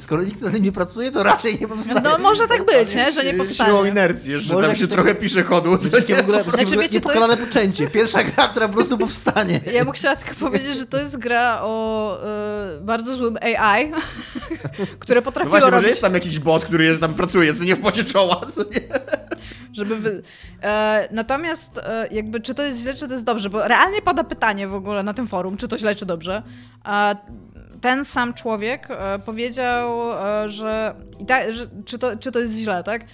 Skoro nikt na tym nie pracuje, to raczej nie powstanie. No może tak być, nie? Że nie Siłą powstanie. inercji, że Może tam się trochę pisze chodu. To takie w ogóle, Znaczy, wiecie, to- niepokalane poczęcie. Pierwsza gra, która po prostu powstanie. Ja bym chciała tylko powiedzieć, że to jest gra o e, bardzo złym AI, które No potrafiło właśnie, może robić... jest tam jakiś bot, który jest tam pracuje, co nie w pocie czoła, co nie? Żeby wy... e, natomiast e, jakby czy to jest źle, czy to jest dobrze, bo realnie pada pytanie w ogóle na tym forum, czy to źle, czy dobrze. A ten sam człowiek e, powiedział, e, że, ta, że czy, to, czy to jest źle, tak?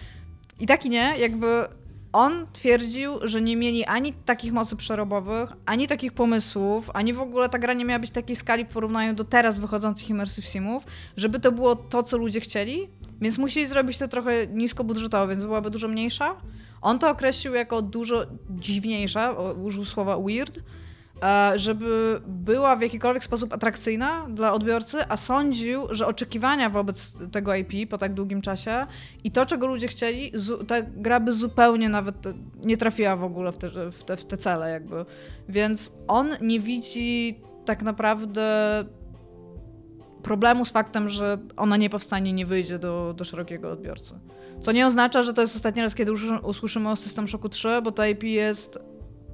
I tak i nie, jakby on twierdził, że nie mieli ani takich mocy przerobowych, ani takich pomysłów, ani w ogóle ta gra nie miała być takiej skali w porównaniu do teraz wychodzących Immersive Simów, żeby to było to, co ludzie chcieli, więc musieli zrobić to trochę niskobudżetowo, więc byłaby dużo mniejsza. On to określił jako dużo dziwniejsza, użył słowa weird, żeby była w jakikolwiek sposób atrakcyjna dla odbiorcy, a sądził, że oczekiwania wobec tego IP po tak długim czasie i to, czego ludzie chcieli, ta gra by zupełnie nawet nie trafiła w ogóle w te, w te, w te cele jakby. Więc on nie widzi tak naprawdę problemu z faktem, że ona nie powstanie, nie wyjdzie do, do szerokiego odbiorcy. Co nie oznacza, że to jest ostatni raz, kiedy usłyszy- usłyszymy o System Shocku 3, bo to IP jest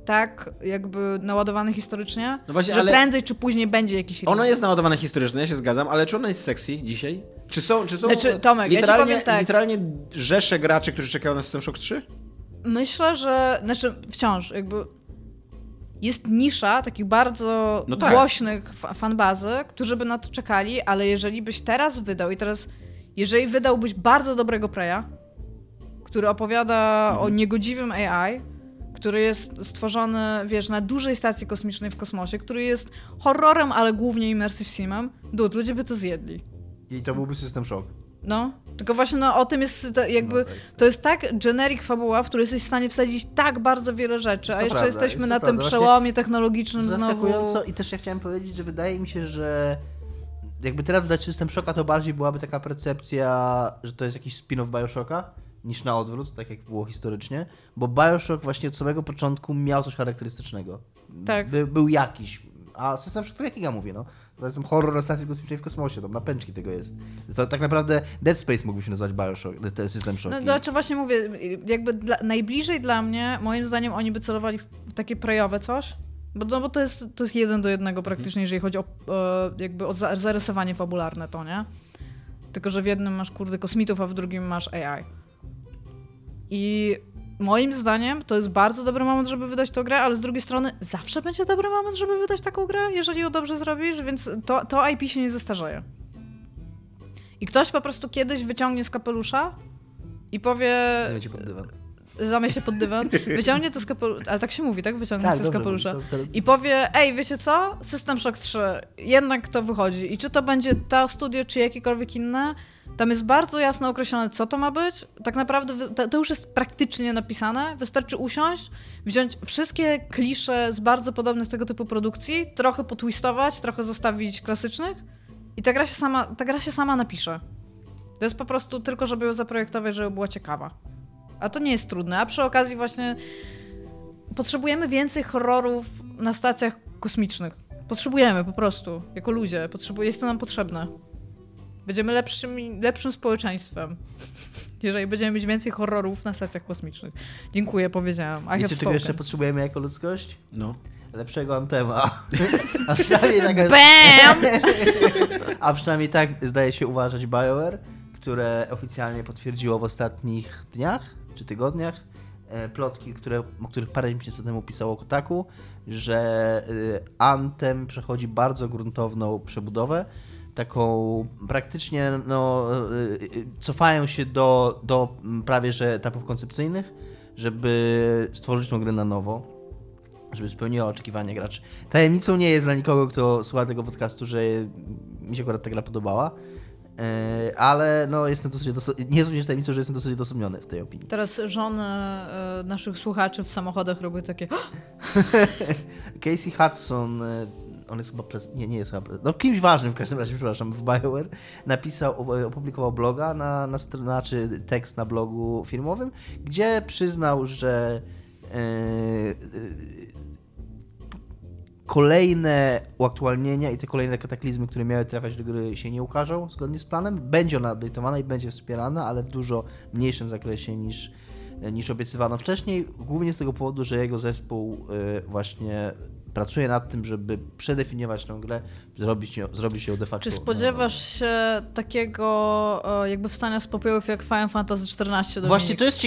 tak jakby naładowane historycznie, No właśnie, że ale- prędzej czy później będzie jakiś Ono remake. jest naładowane historycznie, ja się zgadzam, ale czy ona jest sexy dzisiaj? Czy są, czy są Znaczy, Tomek, ja literalnie, powiem tak. literalnie rzesze graczy, którzy czekają na System Shock 3? Myślę, że znaczy wciąż jakby jest nisza takich bardzo No tak. głośnych fa- fanbazy, którzy by na to czekali, ale jeżeli byś teraz wydał i teraz, jeżeli wydałbyś bardzo dobrego Preya, który opowiada Mhm. o niegodziwym AI, który jest stworzony, wiesz, na dużej stacji kosmicznej w kosmosie, który jest horrorem, ale głównie immersive simem, dude, ludzie by to zjedli. I to byłby system shock. No, tylko właśnie no, o tym jest to jakby, No tak. to jest tak generic fabuła, w której jesteś w stanie wsadzić tak bardzo wiele rzeczy, a jeszcze prawda, jesteśmy jest na tym prawda. przełomie technologicznym znowu. I też ja chciałem powiedzieć, że wydaje mi się, że jakby teraz wydać System Shocka, to bardziej byłaby taka percepcja, że to jest jakiś spin-off Bioshocka, niż na odwrót, tak jak było historycznie, bo Bioshock właśnie od samego początku miał coś charakterystycznego. Tak. By, był jakiś, a System to jak ja mówię, no, to jest horror stacji kosmicznej w kosmosie, tam napęczki tego jest. To tak naprawdę Dead Space mógłby się nazywać Bioshock, ten System Shock. No, znaczy właśnie mówię, jakby dla, najbliżej dla mnie, moim zdaniem oni by celowali w, takie prejowe coś, bo, no, bo to, jest, to jest jeden do jednego praktycznie, jeżeli chodzi o e, jakby o za, zarysowanie fabularne to, nie? Tylko, że w jednym masz kurde kosmitów, a w drugim masz AI. I moim zdaniem to jest bardzo dobry moment, żeby wydać tą grę, ale z drugiej strony zawsze będzie dobry moment, żeby wydać taką grę, jeżeli ją dobrze zrobisz, więc to, to IP się nie zestarzeje. I ktoś po prostu kiedyś wyciągnie z kapelusza i powie, Zajmę cię pod dywan. zamie się pod dywan, wyciągnie to z kapelusza, ale tak się mówi, tak? Wyciągnie to z kapelusza. I powie, ej, wiecie co? System Shock 3, jednak to wychodzi. I czy to będzie to studio, czy jakiekolwiek inne, tam jest bardzo jasno określone, co to ma być. Tak naprawdę to, już jest praktycznie napisane. Wystarczy usiąść, wziąć wszystkie klisze z bardzo podobnych tego typu produkcji, trochę potwistować, trochę zostawić klasycznych I ta gra się sama, ta gra się sama napisze. To jest po prostu tylko, żeby ją zaprojektować, żeby była ciekawa. A to nie jest trudne. A przy okazji właśnie potrzebujemy więcej horrorów na stacjach kosmicznych. Potrzebujemy po prostu, jako ludzie. Potrzebuje, jest to nam potrzebne. Będziemy lepszym, lepszym społeczeństwem, jeżeli będziemy mieć więcej horrorów na stacjach kosmicznych. Dziękuję, powiedziałam. I Wiecie, czego jeszcze potrzebujemy jako ludzkość? No. Lepszego antema. A przynajmniej tak, BAM! a przynajmniej tak zdaje się uważać BioWare, które oficjalnie potwierdziło w ostatnich dniach czy tygodniach e, plotki, które, o których parę miesięcy temu pisało Kotaku, że y, Anthem przechodzi bardzo gruntowną przebudowę. Taką praktycznie no, y, y, cofają się do, do prawie że etapów koncepcyjnych, żeby stworzyć tą grę na nowo żeby spełniła oczekiwania graczy. Tajemnicą nie jest dla nikogo, kto słucha tego podcastu, że mi się akurat ta gra podobała, e, ale no jestem dosyć, doso- nie jest również tajemnicą, że jestem dosyć odosobniony w tej opinii. Teraz żony e, naszych słuchaczy w samochodach robią takie Casey Hudson, e, on jest chyba, pres- nie, nie jest chyba, no kimś ważnym w każdym razie, przepraszam, w BioWare, napisał, opublikował bloga, na, na, str- znaczy tekst na blogu firmowym, gdzie przyznał, że e, e, kolejne uaktualnienia i te kolejne kataklizmy, które miały trafiać do gry się nie ukażą zgodnie z planem. Będzie ona update'owana i będzie wspierana, ale w dużo mniejszym zakresie niż, niż obiecywano wcześniej. Głównie z tego powodu, że jego zespół y, właśnie pracuje nad tym, żeby przedefiniować tę grę, zrobić, ją- zrobić ją de facto. Czy spodziewasz się takiego e, jakby wstania z popiołów jak Final Fantasy XIV do Właśnie to jest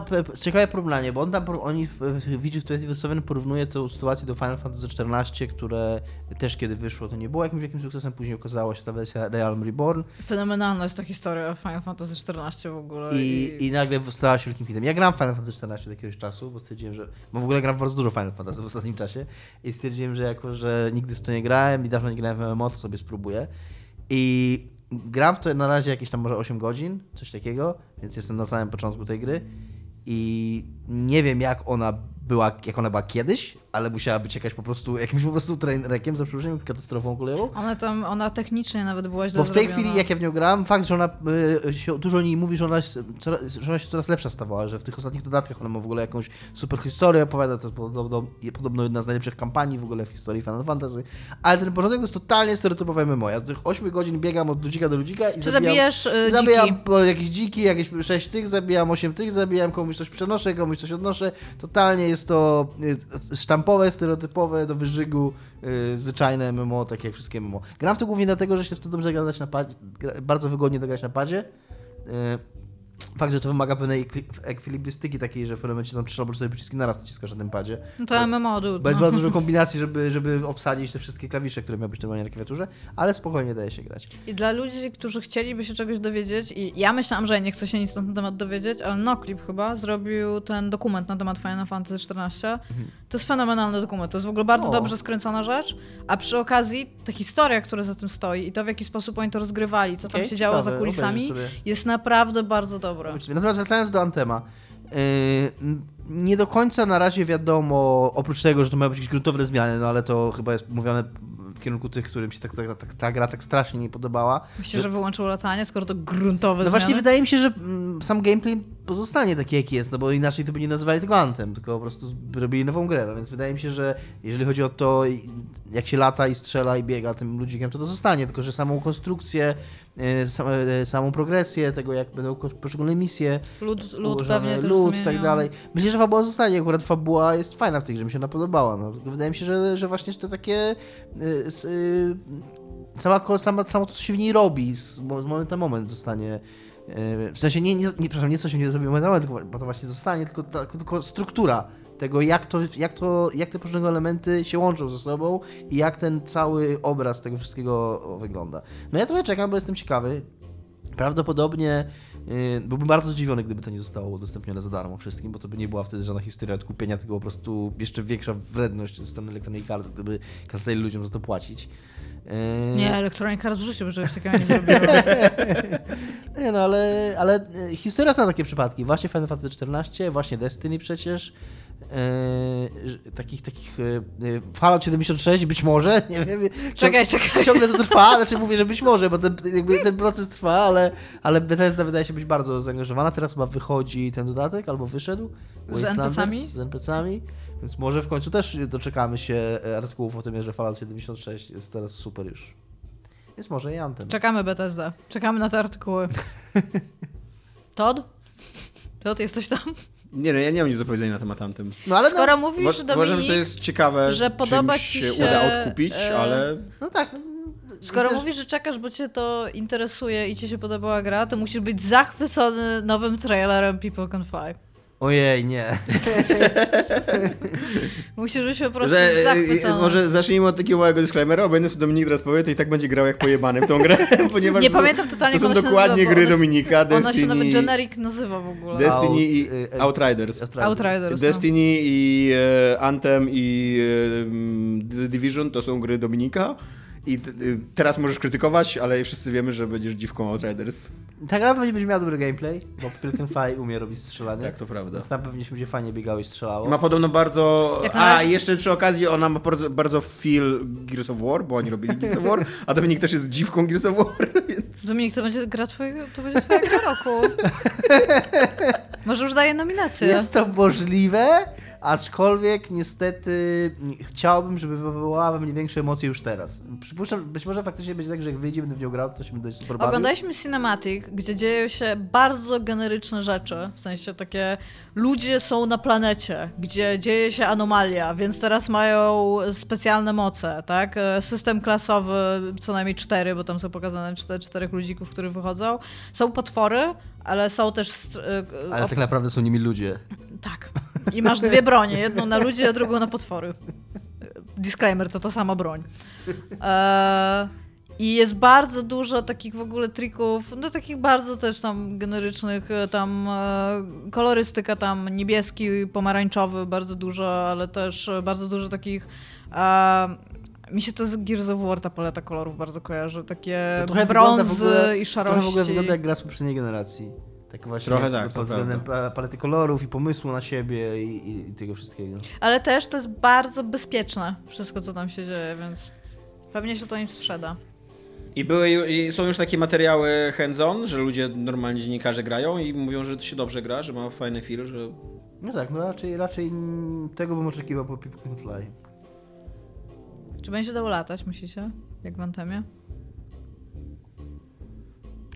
p- ciekawe porównanie, bo on tam, oni w w Widget 27 porównuje tę sytuację do Final Fantasy XIV, które też kiedy wyszło to nie było jakimś wielkim sukcesem, później okazała się ta wersja Realm Reborn Fenomenalna jest ta historia Final Fantasy XIV w ogóle. i, i nagle stała się wielkim hitem. Ja gram Final Fantasy XIV od jakiegoś czasu, bo stwierdziłem, że, bo w ogóle gram bardzo dużo Final Fantasy w ostatnim czasie i stwierdziłem, że jako, że nigdy w to nie grałem i dawno nie grałem w MMO, to sobie spróbuję. I gram w to na razie jakieś tam może 8 godzin, coś takiego, więc jestem na samym początku tej gry i nie wiem jak ona była, jak ona była kiedyś, ale musiała być jakaś po prostu, jakimś po prostu trainerkiem, za przeproszeniem, katastrofą kolejową. Ona tam, ona technicznie nawet była źle Bo w tej zrobiona. chwili, jak ja w nią grałem, fakt, że ona y, się, dużo o niej mówi, że ona, coraz, że ona się coraz lepsza stawała, że w tych ostatnich dodatkach ona ma w ogóle jakąś super historię, opowiada, to podobno, podobno jedna z najlepszych kampanii w ogóle w historii Final Fantasy, ale ten początek jest totalnie stereotypowy MMO. Ja tych 8 godzin biegam od ludzika do ludzika i Czy zabijam, zabijasz y, zabijam dziki? jakieś dziki, jakieś 6 tych, zabijam 8 tych, zabijam komuś coś przenoszę, komuś coś odnoszę. Totalnie jest to y, sztampowe, stereotypowe, do wyżygu, y, zwyczajne MMO, takie jak wszystkie MMO. Gram w to głównie dlatego, że się w to dobrze grać na padzie, gra- bardzo wygodnie dograć na padzie. Y, Fakt, że to wymaga pewnej ekwi- ekwilibrystyki takiej, że w pewnym momencie tam 3 albo 4 przyciski naraz naciskasz na tym padzie. No to MMO, dude. Bo jest No. bardzo dużo kombinacji, żeby, żeby obsadzić te wszystkie klawisze, które miały być normalnie na klawiaturze, ale spokojnie daje się grać. I dla ludzi, którzy chcieliby się czegoś dowiedzieć, i ja myślałam, że nie chcę się nic na ten temat dowiedzieć, ale Noclip chyba zrobił ten dokument na temat Final Fantasy XIV. To jest fenomenalny dokument, to jest w ogóle bardzo O. dobrze skręcona rzecz, a przy okazji ta historia, która za tym stoi i to w jaki sposób oni to rozgrywali, co tam Okej, się działo ciekawe, za kulisami, jest naprawdę bardzo dobre. Zobaczymy. Natomiast wracając do Antema. Yy, nie do końca na razie wiadomo, oprócz tego, że to mają być jakieś gruntowne zmiany, no ale to chyba jest mówione w kierunku tych, którym się tak, tak, tak, ta gra tak strasznie nie podobała. Myślę, że wyłączył latanie, skoro to gruntowe No właśnie zmiany. wydaje mi się, że mm, sam gameplay pozostanie taki jaki jest, no bo inaczej to by nie nazywali tego Antem, tylko po prostu robili nową grę, no więc wydaje mi się, że jeżeli chodzi o to, jak się lata i strzela i biega tym ludzikiem, to to zostanie, tylko że samą konstrukcję, samą progresję tego, jak będą poszczególne misje, Lud, lud pewnie też lud i tak dalej. Myślę, że fabuła zostanie, akurat fabuła jest fajna w tej grze, mi się ona podobała, no. Wydaje mi się, że, że właśnie te takie y, sama, sama, samo to, co się w niej robi, z, z momentu na moment zostanie w sensie nie, nie, nie, przepraszam, nie co się nie zrobi moment na moment, tylko, bo to właśnie zostanie, tylko, ta, tylko struktura tego, jak, to, jak, to, jak te poszczególne elementy się łączą ze sobą i jak ten cały obraz tego wszystkiego wygląda. No ja trochę czekam, bo jestem ciekawy. Prawdopodobnie yy, byłbym bardzo zdziwiony, gdyby to nie zostało udostępnione za darmo wszystkim, bo to by nie była wtedy żadna historia odkupienia, tylko po prostu jeszcze większa wredność ze strony Electronic Arts, gdyby kazali ludziom za to płacić. Yy, Nie, Electronic Arts w życiu by czegoś takiego nie zrobiło. Nie no, ale, ale e, historia zna takie przypadki. Właśnie Final Fantasy XIV, właśnie Destiny przecież. Że- takich, takich e, Fallout 76 być może, nie wiem. Czekaj, ciąg- czekaj. Ciągle to trwa, znaczy mówię, że być może, bo ten, ten proces trwa, ale, ale Bethesda wydaje się być bardzo zaangażowana. Teraz chyba wychodzi ten dodatek, albo wyszedł. Z NPC-ami? Z NPC-ami. Więc może w końcu też doczekamy się artykułów o tym, że Fallout 76 jest teraz super już. Więc może i Anthem. Czekamy Bethesda. Czekamy na te artykuły. Todd? Todd, jesteś tam? Nie, no, ja nie mam nic do powiedzenia na temat Anthem. No ale Skoro no, mówisz, Uwa- Uważam, że Dominik, to jest ciekawe, że podoba czymś ci się uda odkupić, e, ale no tak. skoro też- mówisz, że czekasz, bo cię to interesuje i ci się podobała gra, to musisz być zachwycony nowym trailerem People Can Fly. Ojej, nie. Musisz być po prostu zachwycony. może zacznijmy od takiego małego disclaimera, bo jedno co Dominik teraz powie, to i tak będzie grał jak pojebany w tą grę, ponieważ Nie to pamiętam totalnie, to są ona dokładnie nazywa, gry ona Dominika, Ona Destiny, się nawet generic nazywa w ogóle. Des- Destiny i Out- e, e, Outriders. Outriders. no. Destiny i e, Anthem i e, The Division to są gry Dominika. I y, teraz możesz krytykować, ale wszyscy wiemy, że będziesz dziwką Outriders. Ta gra pewnie będzie miała dobry gameplay, bo Pilken Fly umie robić strzelanie. Tak, to prawda. Więc tam pewnie się będzie fajnie biegało i strzelało. Ma podobno bardzo. Jak na A, jeszcze przy okazji ona ma bardzo, bardzo feel Gears of War, bo oni robili Gears of War, a Dominik też jest dziwką Gears of War, więc. Dominik, to będzie gra twojego, to będzie twoja gra roku. Może już daję nominację. Jest to możliwe, aczkolwiek niestety chciałbym, żeby wywołała we mnie większe emocje już teraz. Przypuszczam, być może faktycznie będzie tak, że jak wyjdzie, będę w nią grał, to się będę super bawił. Oglądaliśmy Cinematic, gdzie dzieją się bardzo generyczne rzeczy, w sensie takie ludzie są na planecie, gdzie dzieje się anomalia, więc teraz mają specjalne moce, tak? E, System klasowy, co najmniej cztery, bo tam są pokazane cztery, czterech ludzików, którzy wychodzą. Są potwory, ale są też... e, Ale tak naprawdę są nimi ludzie. Tak. I masz dwie bronie, jedną na ludzi, a drugą na potwory. Disclaimer, to ta sama broń. Eee, I jest bardzo dużo takich w ogóle trików, no takich bardzo też tam generycznych, e, tam e, kolorystyka tam niebieski, pomarańczowy, bardzo dużo, ale też bardzo dużo takich e, mi się to z Gears of War ta paleta kolorów bardzo kojarzy, takie To brązy ogóle- i szarości. w ogóle wygląda jak gra z poprzedniej generacji. Tak właśnie Trochę tak, pod względem palety kolorów i pomysłu na siebie i, i, i tego wszystkiego. Ale też to jest bardzo bezpieczne, wszystko co tam się dzieje, więc pewnie się to im sprzeda. I, były, I są już takie materiały hands-on, że ludzie, normalnie dziennikarze grają i mówią, że to się dobrze gra, że ma fajny feel, że No tak, no raczej, raczej tego bym oczekiwał po People Can Fly. Czy będzie dało latać, myślicie? Jak w Antemie?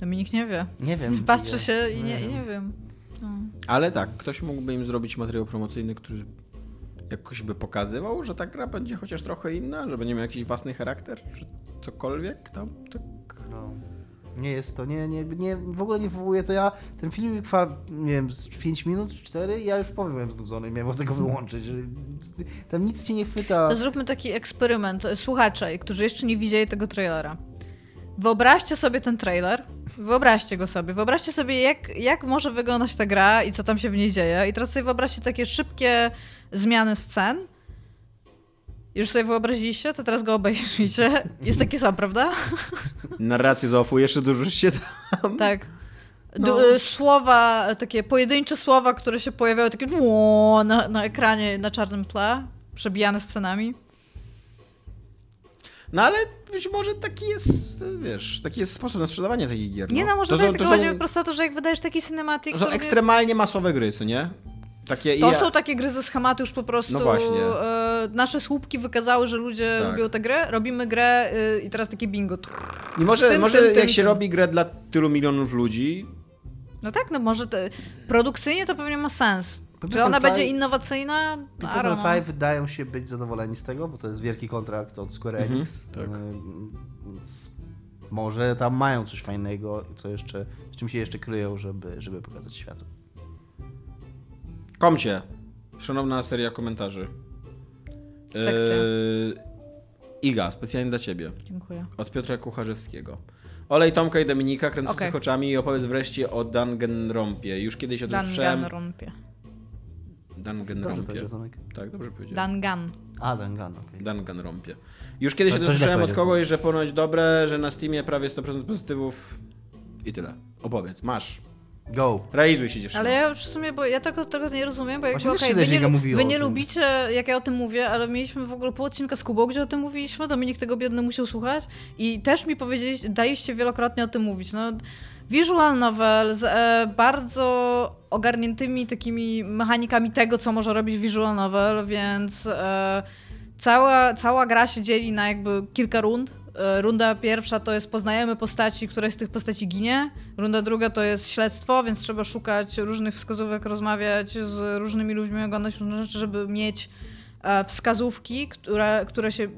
Dominik nie wie. Nie wiem. Patrzę nie- się i nie, nie i wiem. nie wiem. No. Ale tak, ktoś mógłby im zrobić materiał promocyjny, który jakoś by pokazywał, że ta gra będzie chociaż trochę inna, że będzie miał jakiś własny charakter, że cokolwiek tam. Tak. No. Nie jest to, nie, nie, nie, w ogóle nie wywołuje to ja, ten film trwa, nie wiem, z 5 minut, 4 i ja już powiem, byłem znudzony i miałem tego wyłączyć, że tam nic cię nie chwyta. To zróbmy taki eksperyment. Słuchacze, którzy jeszcze nie widzieli tego trailera. Wyobraźcie sobie ten trailer. Wyobraźcie go sobie. Wyobraźcie sobie, jak, jak może wyglądać ta gra i co tam się w niej dzieje. I teraz sobie wyobraźcie takie szybkie zmiany scen. Już sobie wyobraziliście? To teraz go obejrzyjcie. Jest taki sam, prawda? Narrację z offu jeszcze dużo się tam. Tak. No. Du- y, Słowa, takie pojedyncze słowa, które się pojawiały takie na, na ekranie na czarnym tle, przebijane scenami. No ale być może taki jest, wiesz, taki jest sposób na sprzedawanie takich gier. Nie no, może to tak, są, tylko chodzi są, po prostu o to, że jak wydajesz taki cinematic, to są który- ekstremalnie masowe gry, co nie? Takie To ja- są takie gry ze schematu już po prostu. No właśnie. E, nasze słupki wykazały, że ludzie Tak. lubią tę grę, robimy grę y, i teraz takie bingo. Trrr. I może, tym, może tym, jak tym, się robi grę dla tylu milionów ludzi, No tak, no może te, produkcyjnie to pewnie ma sens. Czy ona będzie innowacyjna? People don't Can know. Fly wydają się być zadowoleni z tego, bo to jest wielki kontrakt od Square Mhm, Enix. tak. Ym, Więc może tam mają coś fajnego, co jeszcze, z czym się jeszcze kryją, żeby, żeby pokazać światu. komcie. Szanowna seria komentarzy. Sekcja. Eee, Iga, specjalnie dla ciebie. Dziękuję. Od Piotra Kucharzewskiego. Olej Tomka i Dominika kręcących Okej. oczami i opowiedz wreszcie o Danganronpie. Już kiedyś o tym słyszałem. Danganronpie. Dobrze Danganronpie. Tomek. Tak, dobrze powiedziałem. Dangan. A, Dangan, okej. Danganronpie. Już kiedyś To- to słyszałem od kogoś, że ponoć dobre, że na Steamie prawie 100% pozytywów i tyle. Opowiedz, masz. Go. Realizuj się dziewczyno. Ale ja już w sumie, bo ja tego, tego nie rozumiem, bo jakby okej, się wy, nie, wy nie lubicie, jak ja o tym mówię, ale mieliśmy w ogóle pół odcinka z Kubą, gdzie o tym mówiliśmy, Dominik tego biedny musiał słuchać i też mi powiedzieliście, daliście wielokrotnie o tym mówić, no visual novel z e, bardzo ogarniętymi takimi mechanikami tego, co może robić visual novel, więc e, cała, cała gra się dzieli na jakby kilka rund. E, Runda pierwsza to jest poznajemy postaci, któraś z tych postaci ginie. Runda druga to jest śledztwo, więc trzeba szukać różnych wskazówek, rozmawiać z różnymi ludźmi, oglądać różne rzeczy, żeby mieć wskazówki, które, które się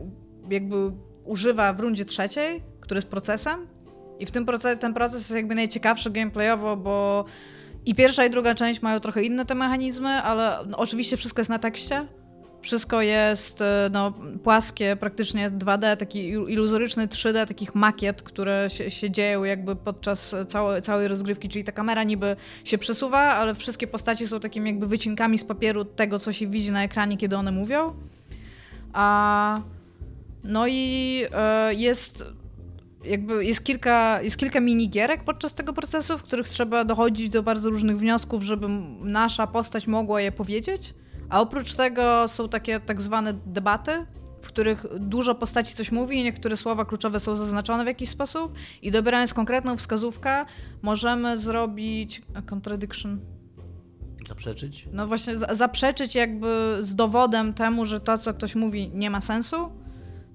jakby używa w rundzie trzeciej, który jest procesem. I w tym procesie, ten proces jest jakby najciekawszy gameplayowo, bo i pierwsza i druga część mają trochę inne te mechanizmy, ale no, oczywiście wszystko jest na tekście. Wszystko jest e, no, płaskie, praktycznie 2D, taki iluzoryczny 3D, takich makiet, które się, się dzieją jakby podczas całej, całej rozgrywki, czyli ta kamera niby się przesuwa, ale wszystkie postaci są takimi jakby wycinkami z papieru tego, co się widzi na ekranie, kiedy one mówią. A no i e, jest jakby jest kilka, jest kilka minigierek podczas tego procesu, w których trzeba dochodzić do bardzo różnych wniosków, żeby nasza postać mogła je powiedzieć. A oprócz tego są takie tak zwane debaty, w których dużo postaci coś mówi i niektóre słowa kluczowe są zaznaczone w jakiś sposób i dobierając konkretną wskazówkę możemy zrobić a contradiction. Zaprzeczyć? No właśnie za- zaprzeczyć jakby z dowodem temu, że to co ktoś mówi nie ma sensu,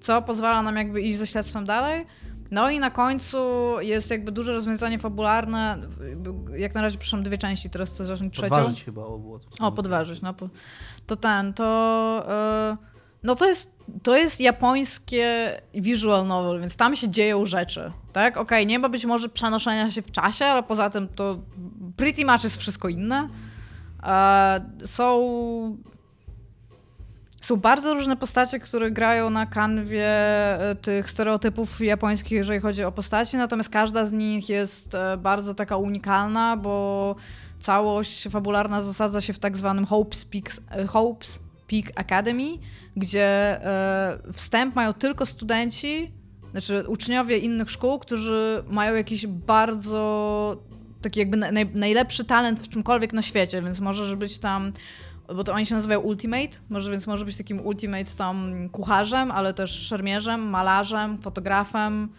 co pozwala nam jakby iść ze śledztwem dalej. No i na końcu jest jakby duże rozwiązanie fabularne. Jak na razie przyszłam dwie części, teraz chcę zacząć trzecią. Podważyć chyba było. O, podważyć, no. po- To ten, to... e, no to jest, to jest japońskie visual novel, więc tam się dzieją rzeczy, tak? Okej, nie ma być może przenoszenia się w czasie, ale poza tym to pretty much jest wszystko inne. E, Są... Są bardzo różne postacie, które grają na kanwie e, tych stereotypów japońskich, jeżeli chodzi o postaci, natomiast każda z nich jest e, bardzo taka unikalna, bo całość fabularna zasadza się w tak zwanym Hope's Peak, e, Hope's Peak Academy, gdzie wstęp mają tylko studenci, znaczy uczniowie innych szkół, którzy mają jakiś bardzo taki jakby naj, najlepszy talent w czymkolwiek na świecie, więc możesz być tam bo to oni się nazywają Ultimate, może, więc może być takim Ultimate tam kucharzem, ale też szermierzem, malarzem, fotografem,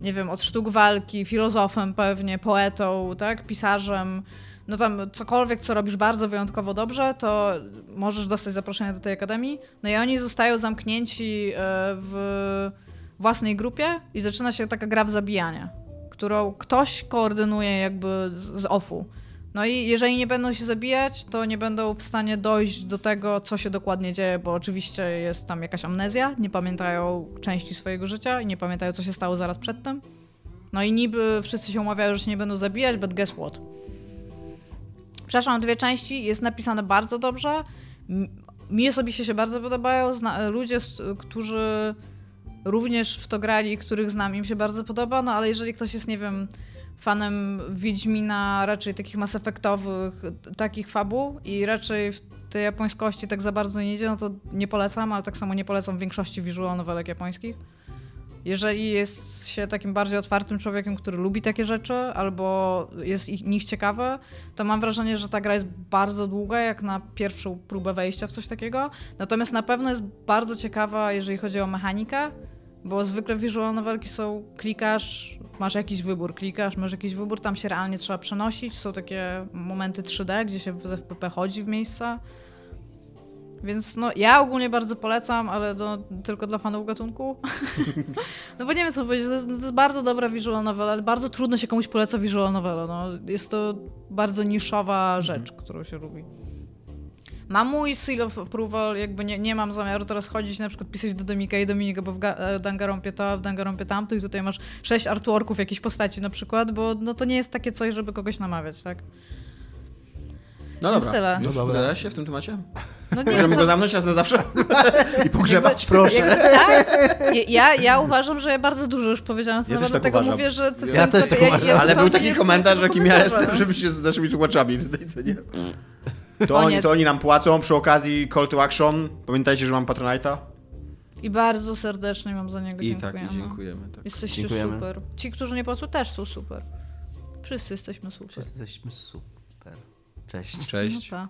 nie wiem, od sztuk walki, filozofem pewnie, poetą, tak, pisarzem. No tam cokolwiek, co robisz bardzo wyjątkowo dobrze, to możesz dostać zaproszenie do tej akademii. No i oni zostają zamknięci e, w własnej grupie i zaczyna się taka gra w zabijanie, którą ktoś koordynuje jakby z, z offu. No i jeżeli nie będą się zabijać, to nie będą w stanie dojść do tego, co się dokładnie dzieje, bo oczywiście jest tam jakaś amnezja, nie pamiętają części swojego życia i nie pamiętają, co się stało zaraz przed tym. No i niby wszyscy się umawiają, że się nie będą zabijać, but guess what? Przepraszam, dwie części, jest napisane bardzo dobrze. Mi osobiście się bardzo podobają. Zna ludzie, którzy również w to grali, których znam, im się bardzo podoba, no ale jeżeli ktoś jest, nie wiem, fanem Wiedźmina, raczej takich Mass Effectowych, takich fabuł i raczej w tej japońskości tak za bardzo nie idzie, no to nie polecam, ale tak samo nie polecam większości visual novelek japońskich. Jeżeli jest się takim bardziej otwartym człowiekiem, który lubi takie rzeczy, albo jest ich, nich ciekawy, to mam wrażenie, że ta gra jest bardzo długa, jak na pierwszą próbę wejścia w coś takiego. Natomiast na pewno jest bardzo ciekawa, jeżeli chodzi o mechanikę, bo zwykle visual novelki są klikasz, masz jakiś wybór, klikasz, masz jakiś wybór, tam się realnie trzeba przenosić. Są takie momenty 3D, gdzie się w FPP chodzi w miejsca. Więc no, ja ogólnie bardzo polecam, ale tylko dla fanów gatunku. no bo nie wiem co powiedzieć, to jest, to jest bardzo dobra visual novela, ale bardzo trudno się komuś poleca visual novela. No, jest to bardzo niszowa rzecz, którą się lubi. Mam mój seal of approval, jakby nie, nie mam zamiaru teraz chodzić na przykład pisać do Dominika i Dominika, bo w e, Danganronpie to, a w Danganronpie tamto i tutaj masz sześć artworków jakiejś postaci na przykład, bo no to nie jest takie coś, żeby kogoś namawiać, tak? No Jest dobra. tyle. Już No dobra. się w tym temacie? No nie Możemy co... go zamknąć raz na zawsze i pogrzebać. Proszę. Jakby, tak? Ja, ja uważam, że ja bardzo dużo już powiedziałam Ja temat, tak dlatego uważam. mówię, że... Ja też tak ja, uważam. ja Ale był taki komentarz, jakim ja jestem, żeby się z naszymi słuchaczami tutaj, co nie? To oni, to oni nam płacą przy okazji Call to Action. Pamiętajcie, że mam Patronite'a. I bardzo serdecznie wam za niego I dziękujemy. tak, i dziękujemy. Tak. Jesteście Dziękujemy. super. Ci, którzy nie posły, też są super. Wszyscy jesteśmy super. Wszyscy jesteśmy super. Cześć. No Cześć. pa.